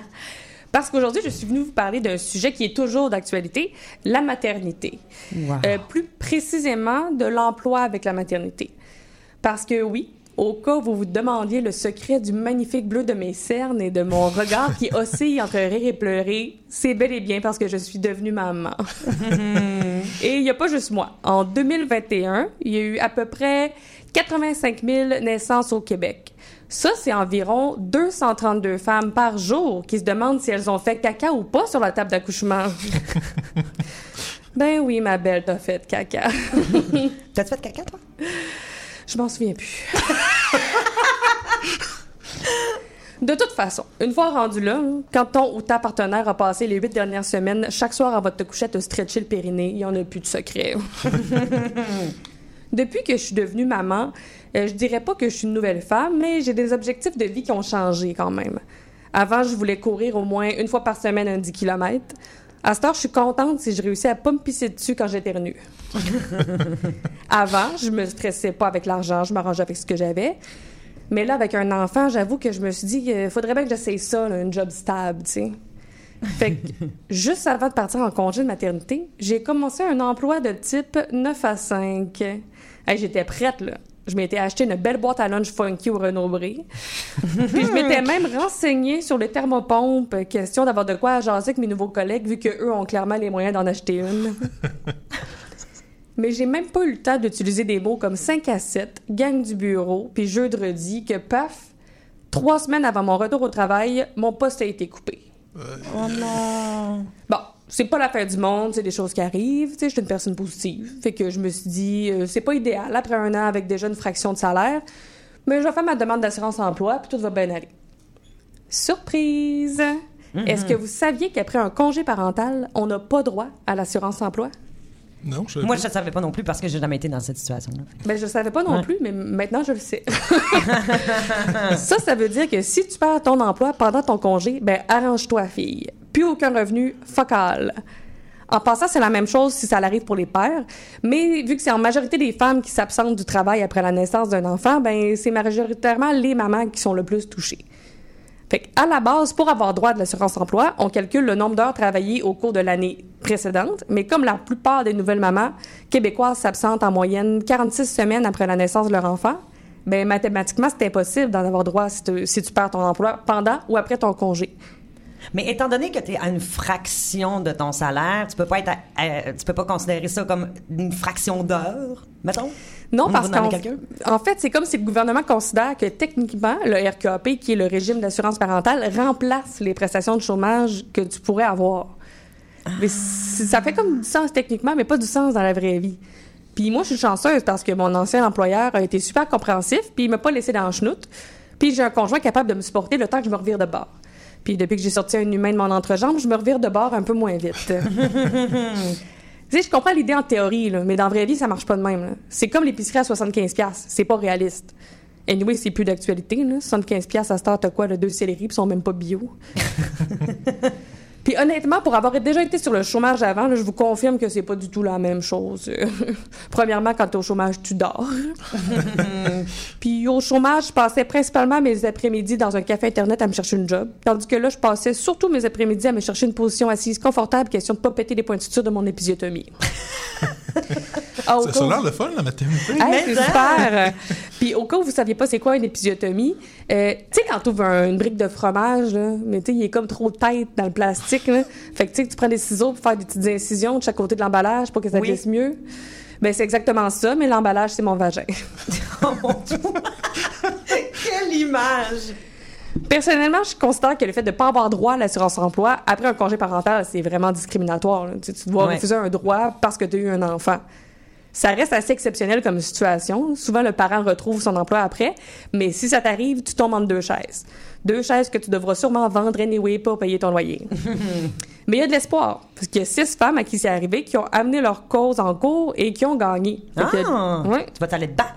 Parce qu'aujourd'hui, je suis venue vous parler d'un sujet qui est toujours d'actualité, la maternité. Wow. Euh, plus précisément, de l'emploi avec la maternité. Parce que oui, au cas où vous vous demandiez le secret du magnifique bleu de mes cernes et de mon regard qui oscille entre rire et pleurer, c'est bel et bien parce que je suis devenue maman. et il n'y a pas juste moi. En 2021, il y a eu à peu près 85 000 naissances au Québec. Ça, c'est environ 232 femmes par jour qui se demandent si elles ont fait caca ou pas sur la table d'accouchement. ben oui, ma belle, t'as fait caca. T'as-tu fait caca, toi? Je m'en souviens plus. De toute façon, une fois rendu là, quand ton ou ta partenaire a passé les huit dernières semaines, chaque soir avant de te coucher, à stretcher le périnée, il n'y en a plus de secret. Depuis que je suis devenue maman, euh, je dirais pas que je suis une nouvelle femme, mais j'ai des objectifs de vie qui ont changé quand même. Avant, je voulais courir au moins une fois par semaine un 10 km. À cette heure, je suis contente si je réussis à pas me pisser dessus quand j'éternue. Avant, je me stressais pas avec l'argent, je m'arrangeais avec ce que j'avais. Mais là, avec un enfant, j'avoue que je me suis dit qu'il faudrait bien que j'essaye ça, là, une job stable, tu sais. Fait que, juste avant de partir en congé de maternité, j'ai commencé un emploi de type 9 à 5. Hey, J'étais prête, là. Je m'étais acheté une belle boîte à lunch funky au Renaud-Bré. Puis je m'étais même renseignée sur les thermopompes, question d'avoir de quoi jaser avec mes nouveaux collègues, vu qu'eux ont clairement les moyens d'en acheter une. Mais j'ai même pas eu le temps d'utiliser des mots comme 5 à 7, gang du bureau, puis jeudi, que paf, trois semaines avant mon retour au travail, mon poste a été coupé. Oh non! Bon, c'est pas la fin du monde, c'est des choses qui arrivent. Tu sais, je suis une personne positive. Fait que je me suis dit, euh, c'est pas idéal après un an avec déjà une fraction de salaire, mais je vais faire ma demande d'assurance emploi, puis tout va bien aller. Surprise! Mhm. Est-ce que vous saviez qu'après un congé parental, on n'a pas droit à l'assurance emploi? Non, je Moi, je ne savais pas non plus parce que j'ai jamais été dans cette situation-là. Ben, je savais pas non Ouais. plus, mais maintenant, je le sais. ça, ça veut dire que si tu perds ton emploi pendant ton congé, ben, arrange-toi, fille. Plus aucun revenu, fuck all. En passant, c'est la même chose si ça arrive pour les pères, mais vu que c'est en majorité des femmes qui s'absentent du travail après la naissance d'un enfant, ben, c'est majoritairement les mamans qui sont le plus touchées. Fait à la base, pour avoir droit de l'assurance emploi, on calcule le nombre d'heures travaillées au cours de l'année précédente, mais comme la plupart des nouvelles mamans québécoises s'absentent en moyenne 46 semaines après la naissance de leur enfant, ben mathématiquement, c'est impossible d'en avoir droit si tu perds ton emploi pendant ou après ton congé. Mais étant donné que tu es à une fraction de ton salaire, tu peux pas être à- à- tu peux pas considérer ça comme une fraction d'heure, mettons? Non, parce qu'en en fait, c'est comme si le gouvernement considère que techniquement, le RQAP, qui est le régime d'assurance parentale, remplace les prestations de chômage que tu pourrais avoir. Mais c- ça fait comme du sens techniquement, mais pas du sens dans la vraie vie. Puis moi, je suis chanceuse parce que mon ancien employeur a été super compréhensif, puis il m'a pas laissé dans le chenoute. Puis j'ai un conjoint capable de me supporter le temps que je me revire de bord. Puis depuis que j'ai sorti un humain de mon entrejambe, je me revire de bord un peu moins vite. Tu sais, je comprends l'idée en théorie, là, mais dans la vraie vie, ça marche pas de même. C'est comme l'épicerie à 75$. C'est pas réaliste. Anyway, c'est plus d'actualité. là. 75$ à cette heure, t'as quoi, deux céleri, puis ils sont même pas bio. Puis honnêtement, pour avoir déjà été sur le chômage avant, là, je vous confirme que c'est pas du tout la même chose. Premièrement, quand t'es au chômage, tu dors. Puis au chômage, je passais principalement mes après-midi dans un café internet à me chercher une job, tandis que là, je passais surtout mes après-midi à me chercher une position assise confortable, question de pas péter les points de suture de mon épisiotomie. Ah, au Ça, a l'air le fun, la maternité. Hey, c'est super. Puis au cas où vous saviez pas c'est quoi une épisiotomie, euh, tu sais quand tu ouvres une brique de fromage, là, mais tu sais il est comme trop tête dans le plastique, là. fait que tu sais tu prends des ciseaux pour faire des petites incisions de chaque côté de l'emballage pour que ça Oui. glisse mieux. Ben c'est exactement ça, mais l'emballage c'est mon vagin. Quelle image! Personnellement, je considère que le fait de ne pas avoir droit à l'assurance emploi après un congé parental, c'est vraiment discriminatoire. là. Tu, tu dois Ouais. refuser un droit parce que tu as eu un enfant. Ça reste assez exceptionnel comme situation. Souvent, le parent retrouve son emploi après, mais si ça t'arrive, tu tombes entre deux chaises. Deux chaises que tu devras sûrement vendre anyway pour payer ton loyer. mais il y a de l'espoir, parce qu'il y a six femmes à qui c'est arrivé qui ont amené leur cause en cours et qui ont gagné. Que- Ah! Ouais. Tu vas t'aller te battre.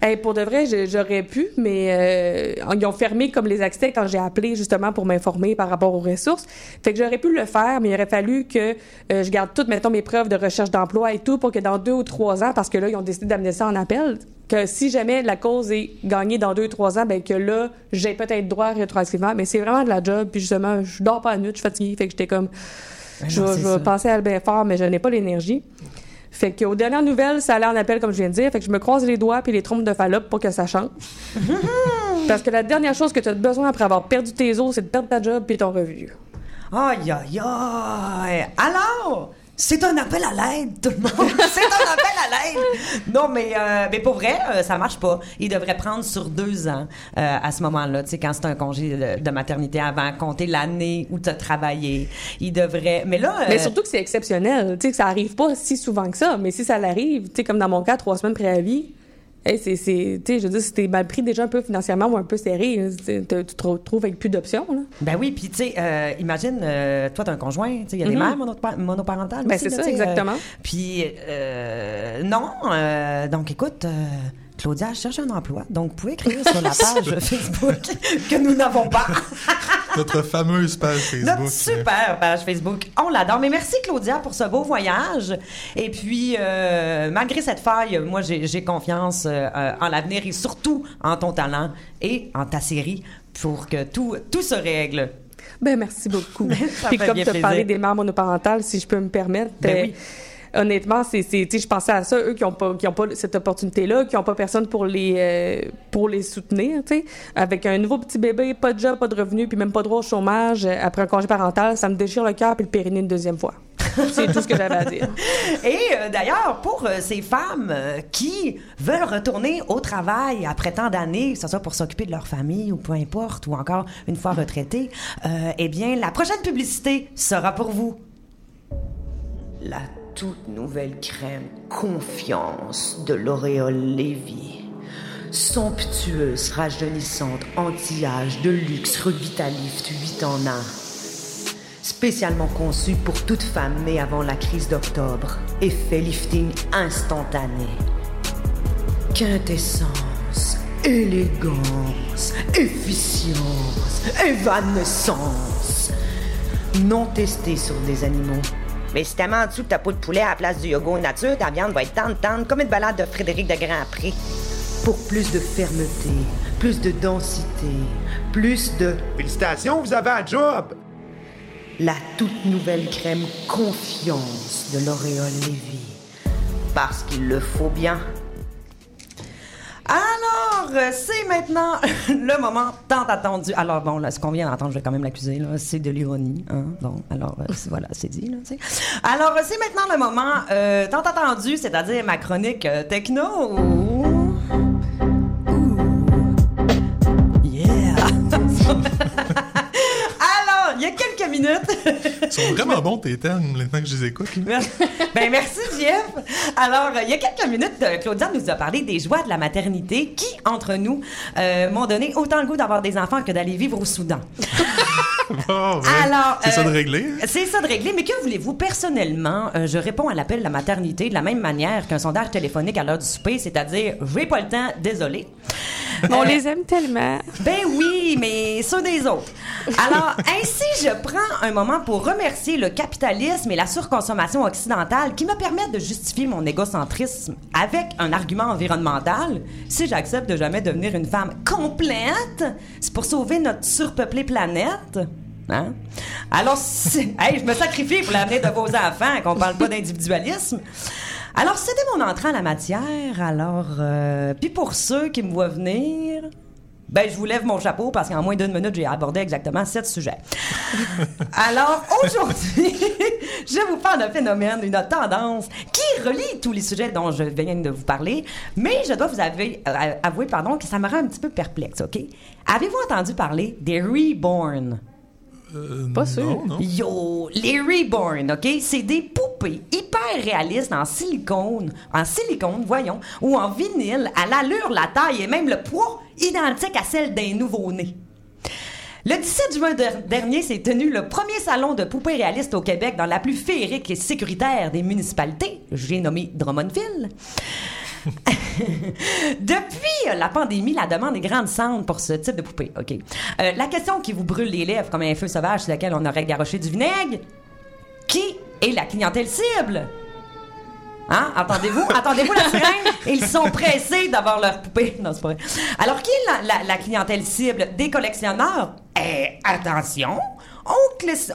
Hey, pour de vrai, j'aurais pu, mais euh, ils ont fermé comme les accès quand j'ai appelé justement pour m'informer par rapport aux ressources. Fait que j'aurais pu le faire, mais il aurait fallu que euh, je garde toutes, mettons, mes preuves de recherche d'emploi et tout pour que dans deux ou trois ans, parce que là, ils ont décidé d'amener ça en appel, que si jamais la cause est gagnée dans deux ou trois ans, ben que là, j'ai peut-être droit rétroactivement. Mais c'est vraiment de la job, puis justement, je dors pas la nuit, je suis fatiguée, fait que j'étais comme... je non, je vais penser à bien fort, mais je n'ai pas l'énergie. Fait qu'aux dernières nouvelles, ça allait en appel, comme je viens de dire. Fait que je me croise les doigts puis les trompes de Fallope pour que ça change. Parce que la dernière chose que tu as besoin après avoir perdu tes os, c'est de perdre ta job puis ton revenu. Aïe, aïe, aïe. Alors, c'est un appel à l'aide, tout le monde. c'est un appel à l'aide. Non, mais, euh, mais pour vrai, euh, ça marche pas. Il devrait prendre sur deux ans euh, à ce moment-là. Tu sais, quand c'est un congé de, de maternité avant, compter l'année où tu as travaillé. Il devrait. Mais là. Mais surtout que c'est exceptionnel. Tu sais, que ça arrive pas si souvent que ça. Mais si ça l'arrive, tu sais, comme dans mon cas, trois semaines préavis, hey, c'est, c'est, tu sais, je veux dire, si t'es mal pris déjà un peu financièrement ou un peu serré, tu te retrouves avec plus d'options, là. Ben oui, puis tu sais, euh, imagine, euh, toi, t'as un conjoint, tu sais, il y a des Mhm. mères monopa- monoparentales Ben, aussi, c'est là, ça, sais, exactement. euh, Puis, euh, non, euh, donc écoute, euh, Claudia cherche un emploi, donc vous pouvez écrire sur la page Facebook que nous n'avons pas. Notre fameuse page Facebook. Notre super page Facebook. On l'adore. Mais merci, Claudia, pour ce beau voyage. Et puis, euh, malgré cette faille, moi, j'ai confiance euh, en l'avenir et surtout en ton talent et en ta série pour que tout, tout se règle. Ben, merci beaucoup. Ça Puis fait comme tu as parlé des mères monoparentales, si je peux me permettre, Ben euh, oui. Honnêtement, c'est, je pensais à ça, eux qui n'ont pas, qui ont pas cette opportunité-là, qui n'ont pas personne pour les, euh, pour les soutenir, tu sais. Avec un nouveau petit bébé, pas de job, pas de revenu, puis même pas droit au chômage, euh, après un congé parental, ça me déchire le cœur puis le périnée une deuxième fois. c'est tout ce que j'avais à dire. Et euh, d'ailleurs, pour euh, ces femmes euh, qui veulent retourner au travail après tant d'années, que ce soit pour s'occuper de leur famille ou peu importe, ou encore une fois retraitées, eh bien, la prochaine publicité sera pour vous. La toute nouvelle crème Confiance de L'Oréal Lévy. Somptueuse, rajeunissante, anti-âge, de luxe, Revitalift 8 en 1. Spécialement conçue pour toute femme née avant la crise d'octobre. Effet lifting instantané. Quintessence, élégance, efficience, évanescence. Non testé sur des animaux. Mais si t'as en dessous de ta peau de poulet à la place du yogourt nature, ta viande va être tendre, tendre, comme une balade de Frédéric de Grand-Pré. Pour plus de fermeté, plus de densité, plus de... Félicitations, vous avez un job! La toute nouvelle crème Confiance de L'Oréal Lévy. Parce qu'il le faut bien. Alors, euh, c'est maintenant le moment tant attendu. Alors, bon, là, ce qu'on vient d'entendre, je vais quand même l'accuser, là, c'est de l'ironie. Hein? Bon, alors, euh, voilà, c'est dit, là. Alors, euh, c'est maintenant le moment tant attendu, c'est-à-dire ma chronique techno. Yeah! Alors, il y a quelques minutes. Sont vraiment bons tes les temps que je les écoute. là. ben merci Jeff. Alors il y a quelques minutes, euh, Claudia nous a parlé des joies de la maternité qui, entre nous, euh, m'ont donné autant le goût d'avoir des enfants que d'aller vivre au Soudan. Bon, ouais. Alors, c'est ça de euh, régler. C'est ça de régler, mais que voulez-vous? Personnellement, euh, je réponds à l'appel de la maternité de la même manière qu'un sondage téléphonique à l'heure du souper, c'est-à-dire « j'ai pas le temps, désolé ». On les aime tellement. Ben oui, mais ceux des autres. Alors, ainsi, je prends un moment pour remercier le capitalisme et la surconsommation occidentale qui me permettent de justifier mon égocentrisme avec un argument environnemental. Si j'accepte de jamais devenir une femme complète, c'est pour sauver notre surpeuplée planète. Hein? Alors, hey, je me sacrifie pour l'avenir de vos enfants, qu'on parle pas d'individualisme. Alors, c'était mon entrée en la matière. Alors, euh, puis pour ceux qui me voient venir, ben, je vous lève mon chapeau parce qu'en moins d'une minute, j'ai abordé exactement sept sujets. Alors, aujourd'hui, je vous parle d'un phénomène, une tendance qui relie tous les sujets dont je viens de vous parler, mais je dois vous avouer, euh, avouer pardon, que ça me rend un petit peu perplexe, OK? Avez-vous entendu parler des reborn? Pas sûr. Non, non. Yo, les Reborn, OK? C'est des poupées hyper réalistes en silicone, en silicone, voyons, ou en vinyle, à l'allure, la taille et même le poids identique à celle d'un nouveau-né. Le 17 juin der- dernier s'est tenu le premier salon de poupées réalistes au Québec dans la plus féerique et sécuritaire des municipalités. J'ai nommé Drummondville. Depuis euh, la pandémie, la demande est grandissante pour ce type de poupée. OK? Euh, la question qui vous brûle les lèvres comme un feu sauvage sur lequel on aurait garoché du vinaigre, qui est la clientèle cible? Hein? Entendez-vous? Attendez-vous la sirène? Ils sont pressés d'avoir leur poupée. Non, c'est pas vrai. Alors, qui est la, la- la clientèle cible des collectionneurs? Eh, attention!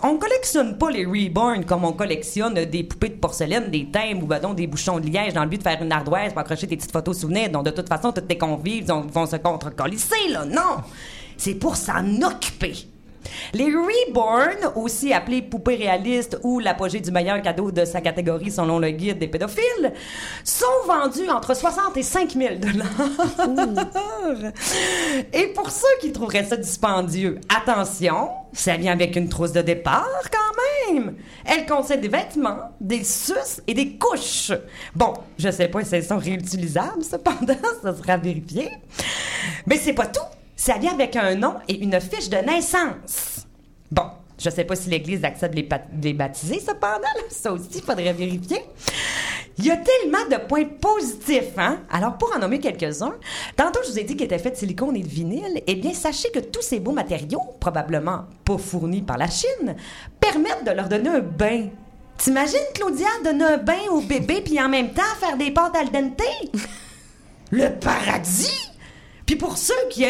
On, collectionne pas les reborn comme on collectionne des poupées de porcelaine, des timbres ou donc, des bouchons de liège dans le but de faire une ardoise pour accrocher des petites photos souvenirs dont de toute façon tous tes convives vont, vont se contre-colisser, là. Non! C'est pour s'en occuper. Les Reborn, aussi appelés poupées réalistes ou l'apogée du meilleur cadeau de sa catégorie selon le guide des pédophiles, sont vendus entre 60 et 5 000 dollars. Et pour ceux qui trouveraient ça dispendieux, attention, ça vient avec une trousse de départ quand même. Elle contient des vêtements, des suces et des couches. Bon, je sais pas si elles sont réutilisables, cependant, ça sera vérifié. Mais c'est pas tout. Ça vient avec un nom et une fiche de naissance. Bon, je sais pas si l'Église accepte les, les baptisés, cependant. là. Ça aussi, il faudrait vérifier. Il y a tellement de points positifs, hein? Alors, pour en nommer quelques-uns, tantôt, je vous ai dit qu'ils étaient faits de silicone et de vinyle. Eh bien, sachez que tous ces beaux matériaux, probablement pas fournis par la Chine, permettent de leur donner un bain. T'imagines, Claudia, donner un bain au bébé puis en même temps faire des pâtes al dente? Le paradis! Puis pour ceux qui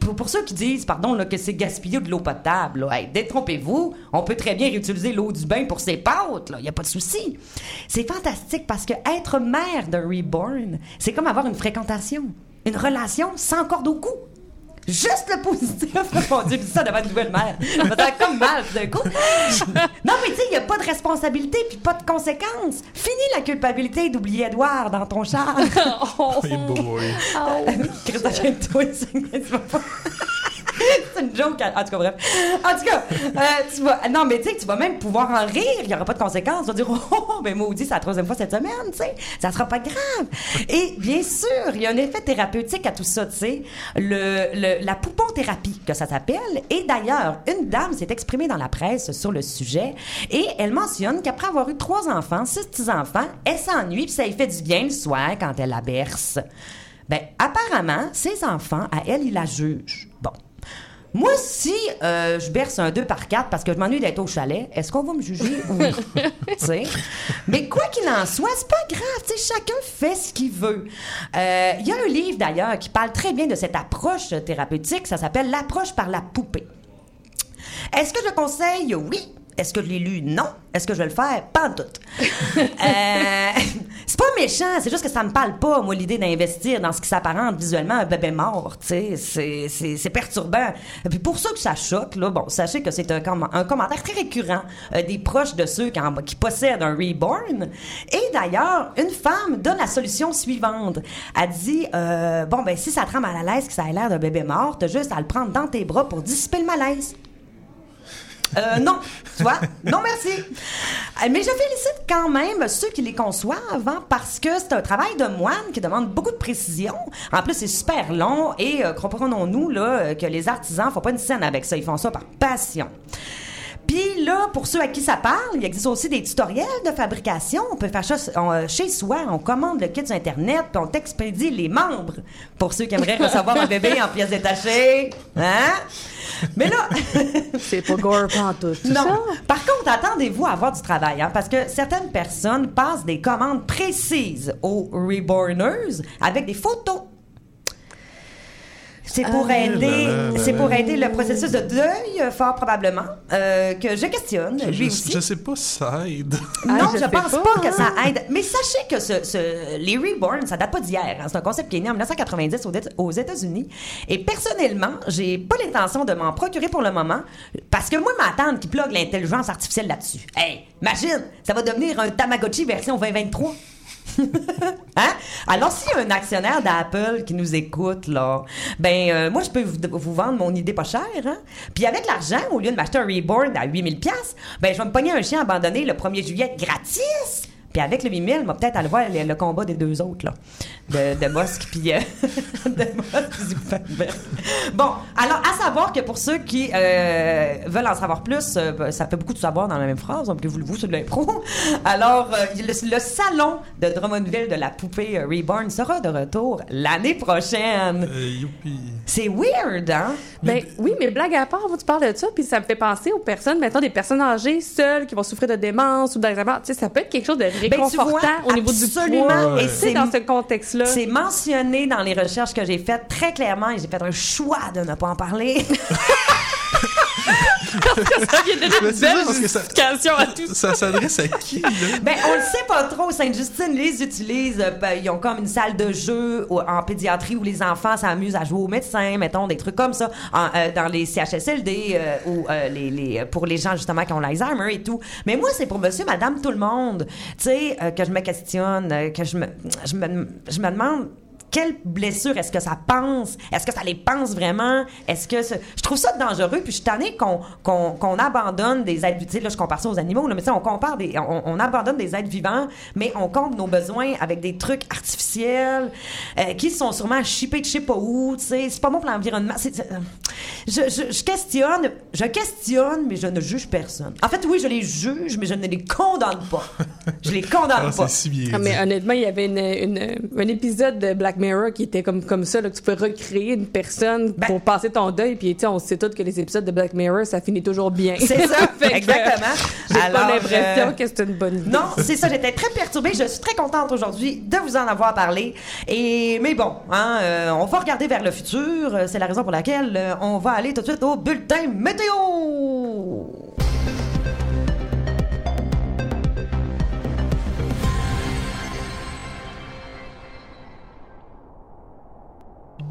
pour, ceux qui disent, pardon, là, que c'est gaspiller de l'eau potable, détrompez-vous, on peut très bien réutiliser l'eau du bain pour ses pâtes, là, y a pas de souci. C'est fantastique parce que être mère de Reborn, c'est comme avoir une fréquentation, une relation sans corde au cou. Juste le positif. Mon Dieu, je dis ça devant une nouvelle mère. Ça me fait comme mal tout d'un coup. Non, mais tu sais, il n'y a pas de responsabilité puis pas de conséquences. Fini la culpabilité d'oublier Edouard dans ton char. Hey boy. Christophe, toi, c'est tu vas pas- C'est une joke. En tout cas, bref. En tout cas, euh, tu vas. Non, mais tu sais, tu vas même pouvoir en rire. Il n'y aura pas de conséquences. Tu vas dire, oh, ben maudit, c'est la troisième fois cette semaine, tu sais. Ça sera pas grave. Et bien sûr, il y a un effet thérapeutique à tout ça, tu sais. Le, le- la pouponthérapie, que ça s'appelle. Et d'ailleurs, une dame s'est exprimée dans la presse sur le sujet. Et elle mentionne qu'après avoir eu trois enfants, six petits-enfants, elle s'ennuie puis ça lui fait du bien le soir quand elle la berce. Ben, apparemment, ses enfants, à elle, ils la jugent. Bon. Moi, si euh, je berce un 2 par 4 parce que je m'ennuie d'être au chalet, est-ce qu'on va me juger? Oui. Mais quoi qu'il en soit, c'est pas grave. tu sais, chacun fait ce qu'il veut. Euh, Il y a un livre, d'ailleurs, qui parle très bien de cette approche thérapeutique. Ça s'appelle L'approche par la poupée. Est-ce que je le conseille? Oui. Est-ce que je l'ai lu? Non. Est-ce que je vais le faire? Pas en tout. Euh, c'est pas méchant, c'est juste que ça me parle pas, moi, l'idée d'investir dans ce qui s'apparente visuellement à un bébé mort. tu sais. C'est- perturbant. Et puis pour ceux que ça choque, là, bon, sachez que c'est un, comm- un commentaire très récurrent euh, des proches de ceux qui, en- qui possèdent un reborn. Et d'ailleurs, une femme donne la solution suivante. Elle dit euh, Bon, ben, si ça te rend mal à l'aise, que ça a l'air d'un bébé mort, t'as juste à le prendre dans tes bras pour dissiper le malaise. Euh, non, tu vois? Non, merci. Euh, Mais je félicite quand même ceux qui les conçoivent, hein, parce que c'est un travail de moine qui demande beaucoup de précision. En plus, c'est super long et euh, comprenons-nous là, que les artisans font pas une scène avec ça. Ils font ça par passion. Puis là, pour ceux à qui ça parle, il existe aussi des tutoriels de fabrication. On peut faire ça on, euh, chez soi. On commande le kit sur Internet, puis on t'expédie les membres pour ceux qui aimeraient recevoir un bébé en pièces détachées. Hein? Mais là... C'est pas gore pantoute, tout non. ça? Par contre, attendez-vous à avoir du travail, hein, parce que certaines personnes passent des commandes précises aux Reborners avec des photos. C'est pour Ah. aider, Là, là, là, c'est pour aider le processus de deuil, euh, fort probablement, euh, que je questionne. Je, lui je- aussi. je sais pas si ça aide. non, Ah, je je, sais pense pas, pas, que ça aide. Mais sachez que ce, ce- les Reborn, ça date pas d'hier. hein. C'est un concept qui est né en 1990 aux, Dé- aux États-Unis. Et personnellement, j'ai pas l'intention de m'en procurer pour le moment parce que moi, ma tante qui plug l'intelligence artificielle là-dessus. Hey, imagine, ça va devenir un Tamagotchi version 2023. hein? Alors, s'il y a un actionnaire d'Apple qui nous écoute, là, ben, euh, moi, je peux vous, vendre mon idée pas chère, hein? Puis avec l'argent, au lieu de m'acheter un Reborn à 8000 pièces, ben, je vais me pogner un chien abandonné le 1er juillet gratis! Puis avec le 8000, on va peut-être aller voir le, le combat des deux autres, là. De, de Musk, puis... euh, de. Bon, alors, à savoir que pour ceux qui euh, veulent en savoir plus, euh, ben, ça fait beaucoup de savoir dans la même phrase, donc voulez-vous sur de l'impro? Alors, euh, le, le salon de Drummondville de la poupée Reborn sera de retour l'année prochaine. Euh, youpi. C'est weird, hein? Ben oui, mais blague à part, tu parles de ça, puis ça me fait penser aux personnes, mettons des personnes âgées seules qui vont souffrir de démence ou d'Alzheimer. Tu sais, ça peut être quelque chose de Ben, réconfortant vois, au niveau du absolument. poids. Et Et c'est dans ce contexte-là. C'est mentionné dans les recherches que j'ai faites très clairement et j'ai fait un choix de ne pas en parler. ça vient de donner Mais une c'est ça, belle parce que ça- justification à tout Ça s'adresse à qui, là? Ben, on le sait pas trop. Sainte-Justine les utilise. euh, ben, ils ont comme une salle de jeu au- en pédiatrie où les enfants s'amusent à jouer aux médecins, mettons, des trucs comme ça, en, euh, dans les CHSLD euh, ou euh, les, les, pour les gens justement qui ont l'Alzheimer et tout. Mais moi, c'est pour monsieur, madame, tout le monde. Tu sais, euh, que je me questionne, euh, que je me, je me, je me demande quelle blessure est-ce que ça pense? Est-ce que ça les pense vraiment? Est-ce que ce- je trouve ça dangereux? Puis je suis tannée qu'on qu'on qu'on abandonne des êtres, tu sais, là, je compare ça aux animaux, là, mais tu sais, on compare des, on, on abandonne des êtres vivants, mais on comble nos besoins avec des trucs artificiels, euh, qui sont sûrement chippés de je sais pas où, tu sais, c'est pas bon pour l'environnement. Je, je, je questionne, je questionne, mais je ne juge personne. En fait, oui, je les juge, mais je ne les condamne pas. Je les condamne Ah, pas. c'est si bien Ah, mais honnêtement, il y avait une, une- un épisode de Black Mirror qui était comme, comme ça, là, que tu peux recréer une personne Ben pour passer ton deuil. Puis, on sait tous que les épisodes de Black Mirror, ça finit toujours bien. C'est ça, exactement. J'ai pas l'impression euh, que c'est une bonne idée. Non, c'est ça, j'étais très perturbée. Je suis très contente aujourd'hui de vous en avoir parlé. Et, mais bon, hein, euh, on va regarder vers le futur. Euh, C'est la raison pour laquelle on va aller tout de suite au bulletin météo.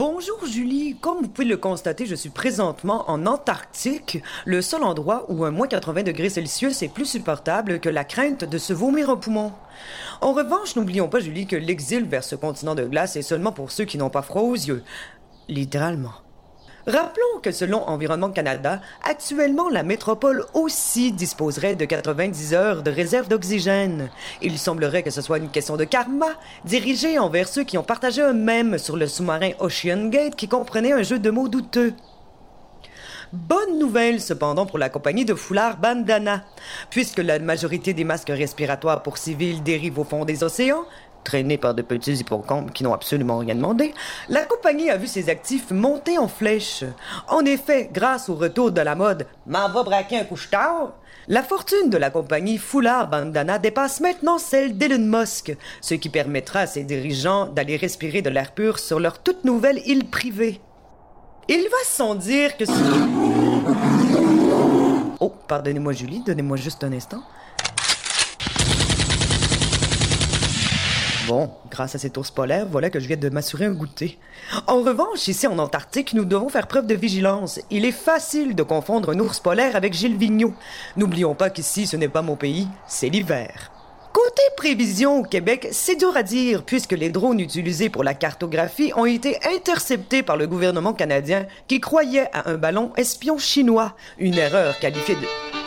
Bonjour Julie, comme vous pouvez le constater, je suis présentement en Antarctique, le seul endroit où un moins 80 degrés Celsius est plus supportable que la crainte de se vomir un poumon. En revanche, n'oublions pas Julie que l'exil vers ce continent de glace est seulement pour ceux qui n'ont pas froid aux yeux. Littéralement. Rappelons que selon Environnement Canada, actuellement la métropole aussi disposerait de 90 heures de réserve d'oxygène. Il semblerait que ce soit une question de karma, dirigée envers ceux qui ont partagé un mème sur le sous-marin Ocean Gate qui comprenait un jeu de mots douteux. Bonne nouvelle cependant pour la compagnie de foulards Bandana, puisque la majorité des masques respiratoires pour civils dérivent au fond des océans, traînés par de petits hippocampes qui n'ont absolument rien demandé, la compagnie a vu ses actifs monter en flèche. En effet, grâce au retour de la mode « m'en va braquer un couche-tard », la fortune de la compagnie Foulard Bandana dépasse maintenant celle d'Elon Musk, ce qui permettra à ses dirigeants d'aller respirer de l'air pur sur leur toute nouvelle île privée. Il va sans dire que... Oh, pardonnez-moi Julie, donnez-moi juste un instant. Bon, grâce à cet ours polaire, voilà que je viens de m'assurer un goûter. En revanche, ici en Antarctique, nous devons faire preuve de vigilance. Il est facile de confondre un ours polaire avec Gilles Vigneault. N'oublions pas qu'ici, ce n'est pas mon pays, c'est l'hiver. Côté prévision au Québec, c'est dur à dire puisque les drones utilisés pour la cartographie ont été interceptés par le gouvernement canadien qui croyait à un ballon espion chinois. Une erreur qualifiée de...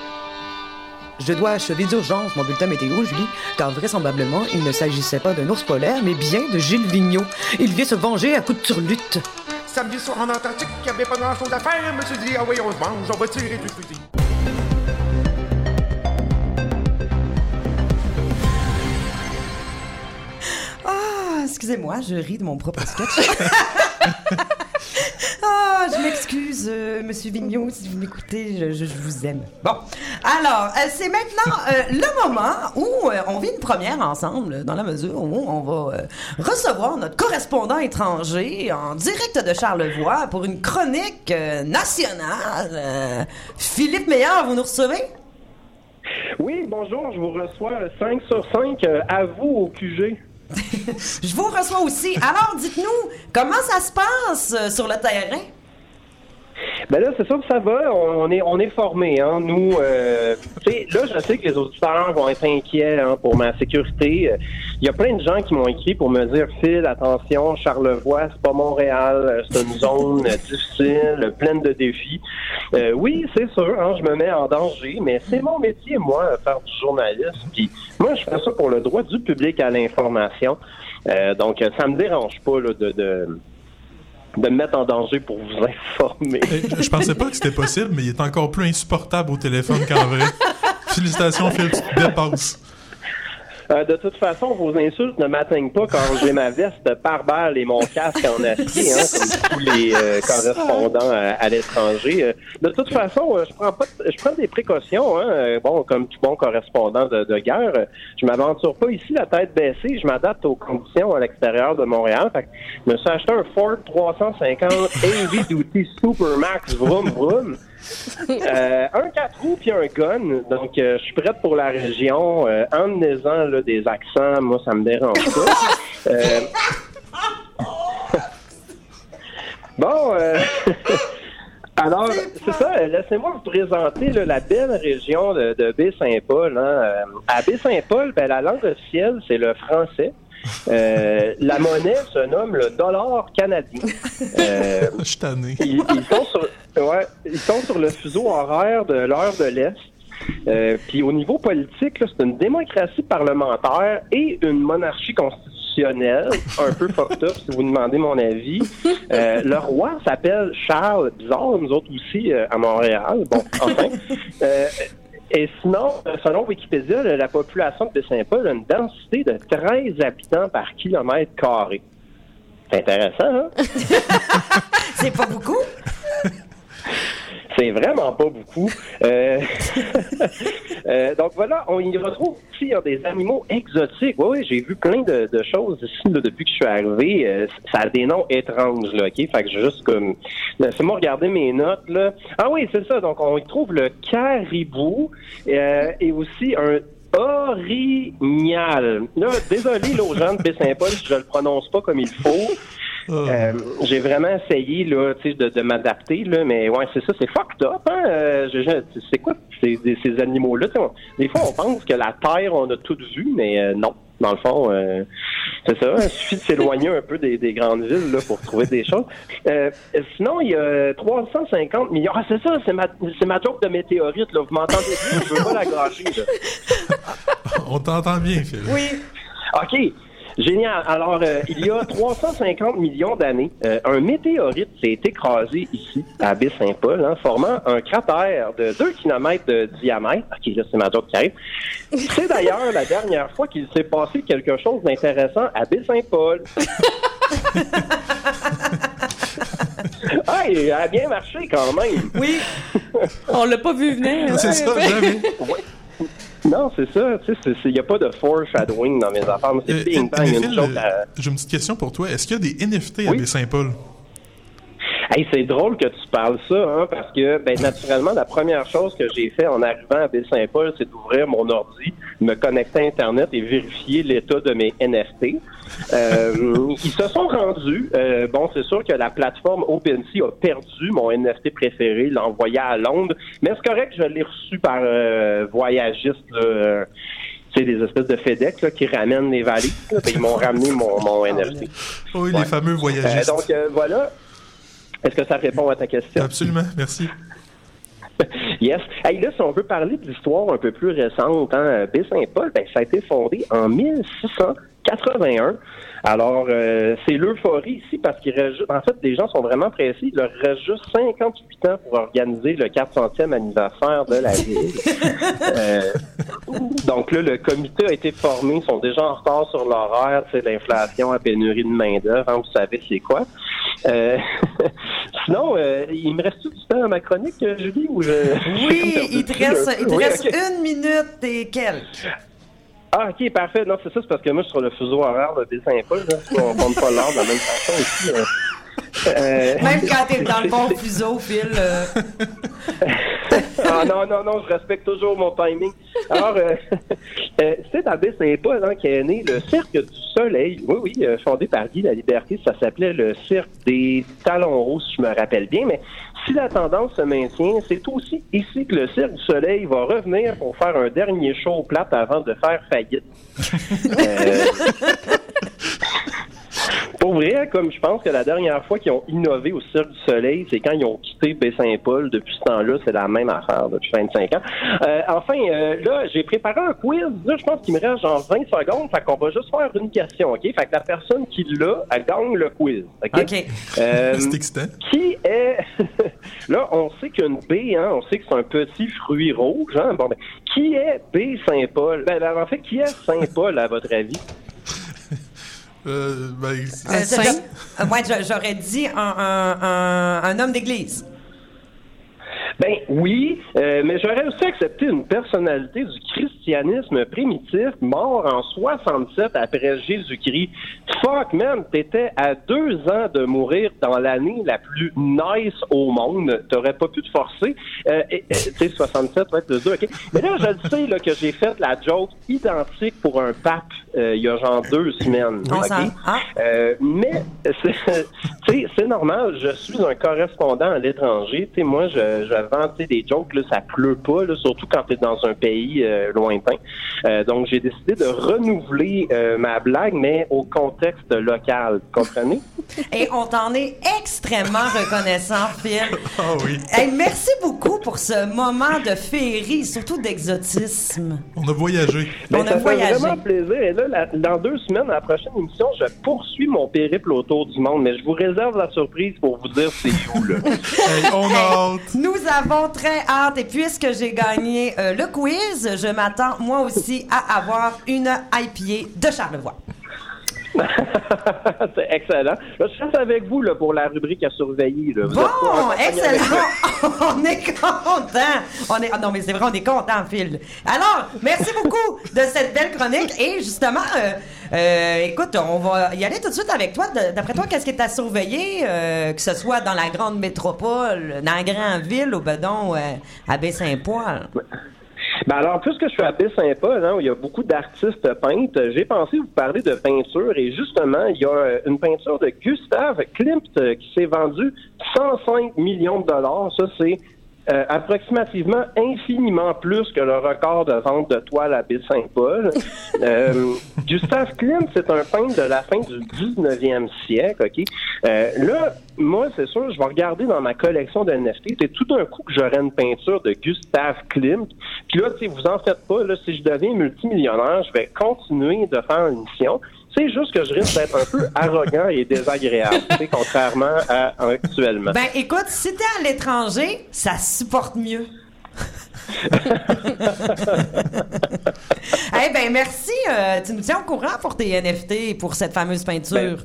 Je dois achever d'urgence mon bulletin météo, Julie, car vraisemblablement, il ne s'agissait pas d'un ours polaire, mais bien de Gilles Vigneault. Il vient se venger à coups de turlute. Samedi soir en Antarctique, il n'y avait pas grand-chose à faire. Je me dit, ah oui, on se mange, on va tirer du fusil. Ah, excusez-moi, je ris de mon propre sketch. Ah, je m'excuse, euh, Monsieur Vigneault, si vous m'écoutez, je, vous aime. Bon, alors, euh, c'est maintenant euh, le moment où on vit une première ensemble, dans la mesure où on va recevoir notre correspondant étranger en direct de Charlevoix pour une chronique nationale. Philippe Meillard, vous nous recevez? Oui, bonjour, je vous reçois 5 sur 5 euh, à vous au QG. Je vous reçois aussi. Alors, dites-nous, comment ça se passe euh, sur le terrain? Ben là, c'est sûr que ça va. On, est, on est formés, hein. Nous, euh, là, je sais que les auditeurs vont être inquiets hein, pour ma sécurité. Euh, Il y a plein de gens qui m'ont écrit pour me dire, Phil, attention, Charlevoix, c'est pas Montréal, euh, c'est une zone euh, difficile, euh, pleine de défis. Euh, oui, c'est sûr, hein, je me mets en danger, mais c'est mon métier, moi, euh, faire du journalisme. Moi, je fais ça pour le droit du public à l'information. Euh, donc, euh, ça me dérange pas là, de, de de me mettre en danger pour vous informer. Je je pensais pas que c'était possible, mais il est encore plus insupportable au téléphone qu'en vrai. Félicitations, Phil, tu te dépasses. Euh, de toute façon, vos insultes ne m'atteignent pas quand j'ai ma veste par balle et mon casque en acier, hein, comme tous les euh, correspondants à, à l'étranger. Euh, de toute façon, je prends pas, je prends des précautions. Hein, bon, comme tout bon correspondant de, de guerre, je m'aventure pas ici la tête baissée. Je m'adapte aux conditions à l'extérieur de Montréal. Fait que je me suis acheté un Ford 350 Heavy Duty Supermax Vroom Vroom. Euh, un 4 roues puis un gun. Donc, euh, je suis prête pour la région. Euh, Emmenez-en là, des accents, moi, ça me dérange pas. Euh, bon, alors, c'est ça. Laissez-moi vous présenter là, la belle région de, de Baie-Saint-Paul. hein. À Baie-Saint-Paul, ben, la langue officielle, c'est le français. Euh, la monnaie se nomme le dollar canadien. Euh, Je suis tanné. ils, ils sont sur, ouais, ils sont sur le fuseau horaire de l'heure de l'Est. Euh, Puis au niveau politique, c'est une démocratie parlementaire et une monarchie constitutionnelle, un peu fucked up si vous demandez mon avis. Euh, le roi s'appelle Charles, bizarre, nous autres aussi euh, à Montréal. Bon, enfin. Et sinon, euh, selon Wikipédia, la la population de Saint-Paul a une densité de 13 habitants par kilomètre carré. C'est intéressant, hein? C'est pas beaucoup? C'est vraiment pas beaucoup. Euh, euh, donc voilà, on y retrouve aussi des animaux exotiques. Oui, oui, j'ai vu plein de, de choses ici là, depuis que je suis arrivé. Euh, ça a des noms étranges, là, OK? Fait que juste comme... Laissez-moi regarder mes notes, là. Ah oui, c'est ça. Donc, on y trouve le caribou euh, et aussi un orignal. Là, désolé, là, aux gens de Baie-Saint-Paul, si je le prononce pas comme il faut. Euh, j'ai vraiment essayé là, tu sais, de, de m'adapter là, mais ouais, c'est ça, c'est fucked up. Hein? Euh, je- je- c'est quoi ces, animaux-là on- Des fois, on pense que la terre, on a tout vu, mais euh, non. Dans le fond, euh, c'est ça. Il suffit de s'éloigner un peu des, des grandes villes là, pour trouver des choses. Euh, sinon, il y a 350 millions. Ah, c'est ça, c'est ma, c'est ma joke de météorite. Là. Vous m'entendez bien? Je veux pas la gâcher. Là. On t'entend bien, Phil. Oui. OK. Génial. Alors, euh, il y a 350 millions d'années, euh, un météorite s'est écrasé ici, à Baie-Saint-Paul, hein, formant un cratère de 2 km de diamètre. OK, là, c'est ma joke qui arrive. C'est d'ailleurs la dernière fois qu'il s'est passé quelque chose d'intéressant à Baie-Saint-Paul. ah, il a bien marché quand même. Oui. On l'a pas vu venir. C'est ça, jamais. Non, c'est ça. Tu sais, il n'y a pas de foreshadowing dans mes affaires. C'est Euh, bing bang, mais une à- J'ai une petite question pour toi. Est-ce qu'il y a des NFT à Oui. Baie-Saint-Paul? Hey, c'est drôle que tu parles ça, hein, parce que, ben, naturellement, la première chose que j'ai fait en arrivant à Baie-Saint-Paul, c'est d'ouvrir mon ordi, me connecter à Internet et vérifier l'état de mes NFT. Euh, ils se sont rendus. Euh, bon, c'est sûr que la plateforme OpenSea a perdu mon NFT préféré, l'a envoyé à Londres, mais c'est correct, je l'ai reçu par euh, voyagiste, là, tu sais, des espèces de FedEx là, qui ramènent les valises. là, puis ils m'ont ramené mon, mon NFT. Oui, Ouais. les fameux voyagistes. Euh, donc, euh, voilà. Est-ce que ça répond à ta question? Absolument, merci. Yes. Hey, là, si on veut parler de l'histoire un peu plus récente, hein, Baie-Saint-Paul, ben, ça a été fondé en 81. Alors, euh, c'est l'euphorie ici parce qu'il reste, en fait, les gens sont vraiment pressés. Il leur reste juste 58 ans pour organiser le 400e anniversaire de la ville. Euh, donc là, le comité a été formé, ils sont déjà en retard sur l'horaire, c'est l'inflation, la pénurie de main-d'œuvre, hein, vous savez c'est quoi. Euh, sinon, euh, il me reste du temps à ma chronique, euh, Julie, ou je... Oui, il te reste, il te Oui, reste une minute et quelques. Ah, ok, parfait. Non, c'est ça, c'est parce que moi, sur le fuseau horaire de Saint-Paul. On compte pas l'heure de la même façon ici. Euh, Même quand t'es dans le bon fuseau, Phil. euh, ah non, non, non, je respecte toujours mon timing. Alors, euh, euh, c'est à Baie-Saint-Paul hein, qu'est né le Cirque du Soleil. Oui, oui, fondé par Guy La Liberté. Ça s'appelait le Cirque des Talons Hauts, si je me rappelle bien. Mais si la tendance se maintient, c'est aussi ici que le Cirque du Soleil va revenir pour faire un dernier show plate avant de faire faillite. Euh, Pour vrai, comme je pense que la dernière fois qu'ils ont innové au Cirque du Soleil, c'est quand ils ont quitté Baie-Saint-Paul. Depuis ce temps-là, c'est la même affaire depuis 25 ans. Euh, enfin, euh, là, j'ai préparé un quiz. Là, je pense qu'il me reste genre 20 secondes. Fait qu'on va juste faire une question, OK? Fait que la personne qui l'a, elle gagne le quiz. OK? Euh, C'est excitant. qui est... là, on sait qu'une baie, hein, on sait que c'est un petit fruit rouge. Hein? Bon, ben, qui est baie Saint-Paul? Ben, ben, en fait, qui est Saint-Paul, à votre avis? Euh, ben, euh, euh, ouais, j'a- j'aurais dit un, un- un- un homme d'église. Ben oui, euh, mais j'aurais aussi accepté une personnalité du christianisme primitif mort en 67 après Jésus-Christ. Fuck man, t'étais à deux ans de mourir dans l'année la plus nice au monde. T'aurais pas pu te forcer. Euh, et- et, tu sais, 67, ouais, deux, ok. Mais là, je le sais là, que j'ai fait la joke identique pour un pape il y a genre deux semaines. Ah. Euh, mais c'est tu sais, c'est normal, je suis un correspondant à l'étranger. Tu sais, moi, je, je vends des jokes, là, ça pleut pas, là, surtout quand tu es dans un pays euh, lointain. Euh, donc, j'ai décidé de renouveler euh, ma blague, mais au contexte local. Comprenez? Et on t'en est extrêmement reconnaissant, Phil. Ah oui. Hey, merci beaucoup pour ce moment de féerie, surtout d'exotisme. On a voyagé. Ben, On a ça fait voyagé. vraiment plaisir. Et là, la- dans deux semaines, à la prochaine émission, je poursuis mon périple autour du monde, mais je vous réserve la surprise pour vous dire c'est où, là. Hey, on a hâte. Nous avons très hâte et puisque j'ai gagné euh, le quiz, je m'attends moi aussi à avoir une IPA de Charlevoix. c'est excellent. Là, je reste avec vous là, pour la rubrique à surveiller. Là. Vous Bon, excellent. on est content. On est ah non mais c'est vrai, on est content, Phil. Alors, merci beaucoup de cette belle chronique et justement, euh, euh, écoute, on va y aller tout de suite avec toi. D'après toi, qu'est-ce qui est à surveiller, euh, que ce soit dans la grande métropole, dans la grande ville ou ben donc, à Baie-Saint-Paul? Ben alors, puisque je suis à Baie-Saint-Paul, hein, où il y a beaucoup d'artistes peintres, j'ai pensé vous parler de peinture et justement, il y a euh, une peinture de Gustave Klimt euh, qui s'est vendue 105 millions de dollars. Ça, c'est euh, approximativement infiniment plus que le record de vente de toiles à Baie-Saint-Paul. Euh, Gustave Klimt, c'est un peintre de la fin du 19e siècle, OK? Euh, là, moi, c'est sûr, je vais regarder dans ma collection de NFT. C'est tout d'un coup que j'aurai une peinture de Gustave Klimt. Puis là, tu sais, vous en faites pas, là, si je deviens multimillionnaire, je vais continuer de faire une mission. C'est juste que je risque d'être un peu arrogant et désagréable, contrairement à actuellement. Ben écoute, si t'es à l'étranger, ça supporte mieux. Eh ben merci, euh, tu nous tiens au courant pour tes NFT pour cette fameuse peinture.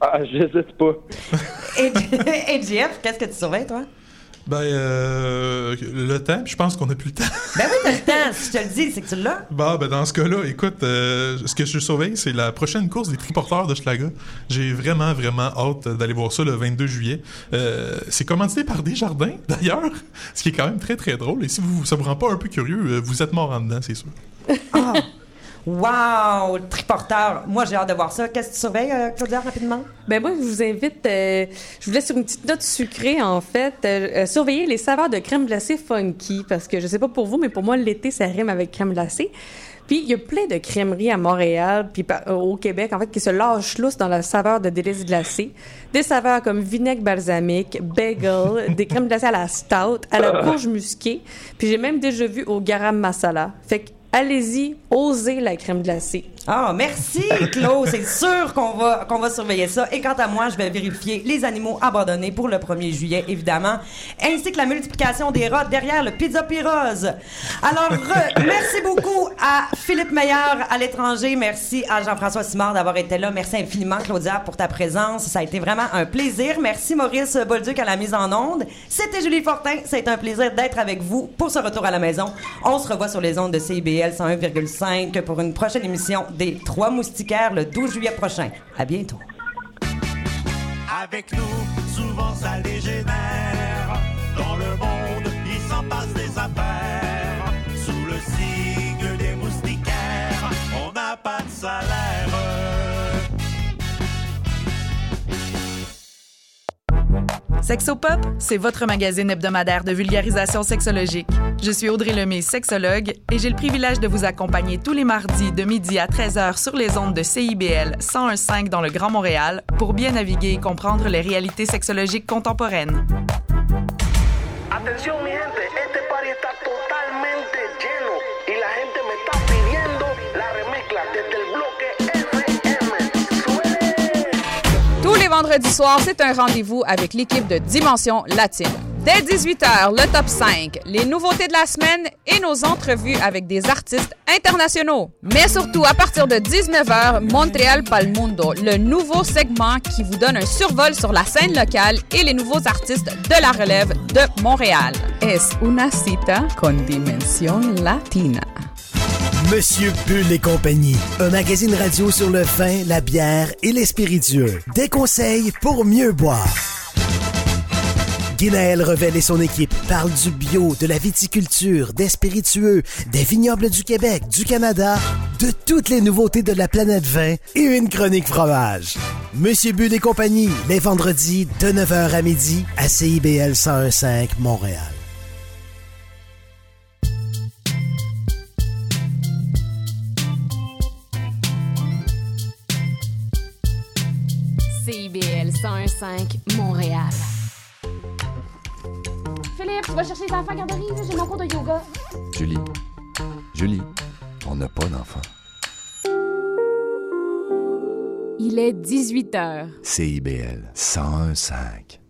Ah, j'hésite pas. Et, et Jeff, qu'est-ce que tu surveilles toi? Ben, euh, le temps, je pense qu'on a plus le temps. Ben oui, t'as le temps. Si je te le dis, c'est que tu l'as. Bah, ben dans ce cas-là, écoute, euh, ce que je surveille, c'est la prochaine course des triporteurs de Schlaga. J'ai vraiment, vraiment hâte d'aller voir ça le 22 juillet. Euh, c'est commandité par Desjardins, d'ailleurs, ce qui est quand même très, très drôle. Et si vous, ça vous rend pas un peu curieux, euh, vous êtes mort en dedans, c'est sûr. Wow, le triporteur. Moi, j'ai hâte de voir ça. Qu'est-ce que tu surveilles, euh, Claudia, rapidement? Ben moi, je vous invite, euh, je vous laisse sur une petite note sucrée, en fait, euh, euh, surveiller les saveurs de crème glacée funky, parce que je sais pas pour vous, mais pour moi, l'été, ça rime avec crème glacée. Puis, il y a plein de crèmeries à Montréal, puis euh, au Québec, en fait, qui se lâchent lousse dans la saveur de délices glacées. Des saveurs comme vinaigre balsamique, bagel, des crèmes glacées à la stout, à la courge musquée, puis j'ai même déjà vu au garam masala. Fait que allez-y, osez la crème glacée. Ah, merci, Claude. C'est sûr qu'on va, qu'on va surveiller ça. Et quant à moi, je vais vérifier les animaux abandonnés pour le 1er juillet, évidemment, ainsi que la multiplication des rats derrière le Pizza Pyrose. Alors, re- merci beaucoup à Philippe Meilleur à l'étranger. Merci à Jean-François Simard d'avoir été là. Merci infiniment, Claudia, pour ta présence. Ça a été vraiment un plaisir. Merci, Maurice Bolduc, à la mise en onde. C'était Julie Fortin. C'est un plaisir d'être avec vous pour ce retour à la maison. On se revoit sur les ondes de CIBL 101,5 pour une prochaine émission des Trois Moustiquaires le 12 juillet prochain. À bientôt. Avec nous, souvent ça dégénère. Dans le monde, il s'en passe des affaires. Sous le signe des moustiquaires, on n'a pas de salaire. Sexopop, c'est votre magazine hebdomadaire de vulgarisation sexologique. Je suis Audrey Lemay, sexologue, et j'ai le privilège de vous accompagner tous les mardis de midi à 13h sur les ondes de CIBL 101.5 dans le Grand Montréal pour bien naviguer et comprendre les réalités sexologiques contemporaines. Vendredis soirs, c'est un rendez-vous avec l'équipe de Dimension Latine. Dès 18h, le top 5, les nouveautés de la semaine et nos entrevues avec des artistes internationaux. Mais surtout, à partir de 19h, Montréal Pal Mundo, le nouveau segment qui vous donne un survol sur la scène locale et les nouveaux artistes de la relève de Montréal. Es una cita con dimension latina. Monsieur Bull et compagnie, un magazine radio sur le vin, la bière et les spiritueux. Des conseils pour mieux boire. Guinaël Revel et son équipe parlent du bio, de la viticulture, des spiritueux, des vignobles du Québec, du Canada, de toutes les nouveautés de la planète vin et une chronique fromage. Monsieur Bull et compagnie, les vendredis de 9h à midi à CIBL 1015 Montréal. CIBL 101.5 Montréal. Philippe, tu vas chercher les enfants à garderie, j'ai mon cours de yoga. Julie, Julie, on n'a pas d'enfant. Il est 18h. CIBL 101.5.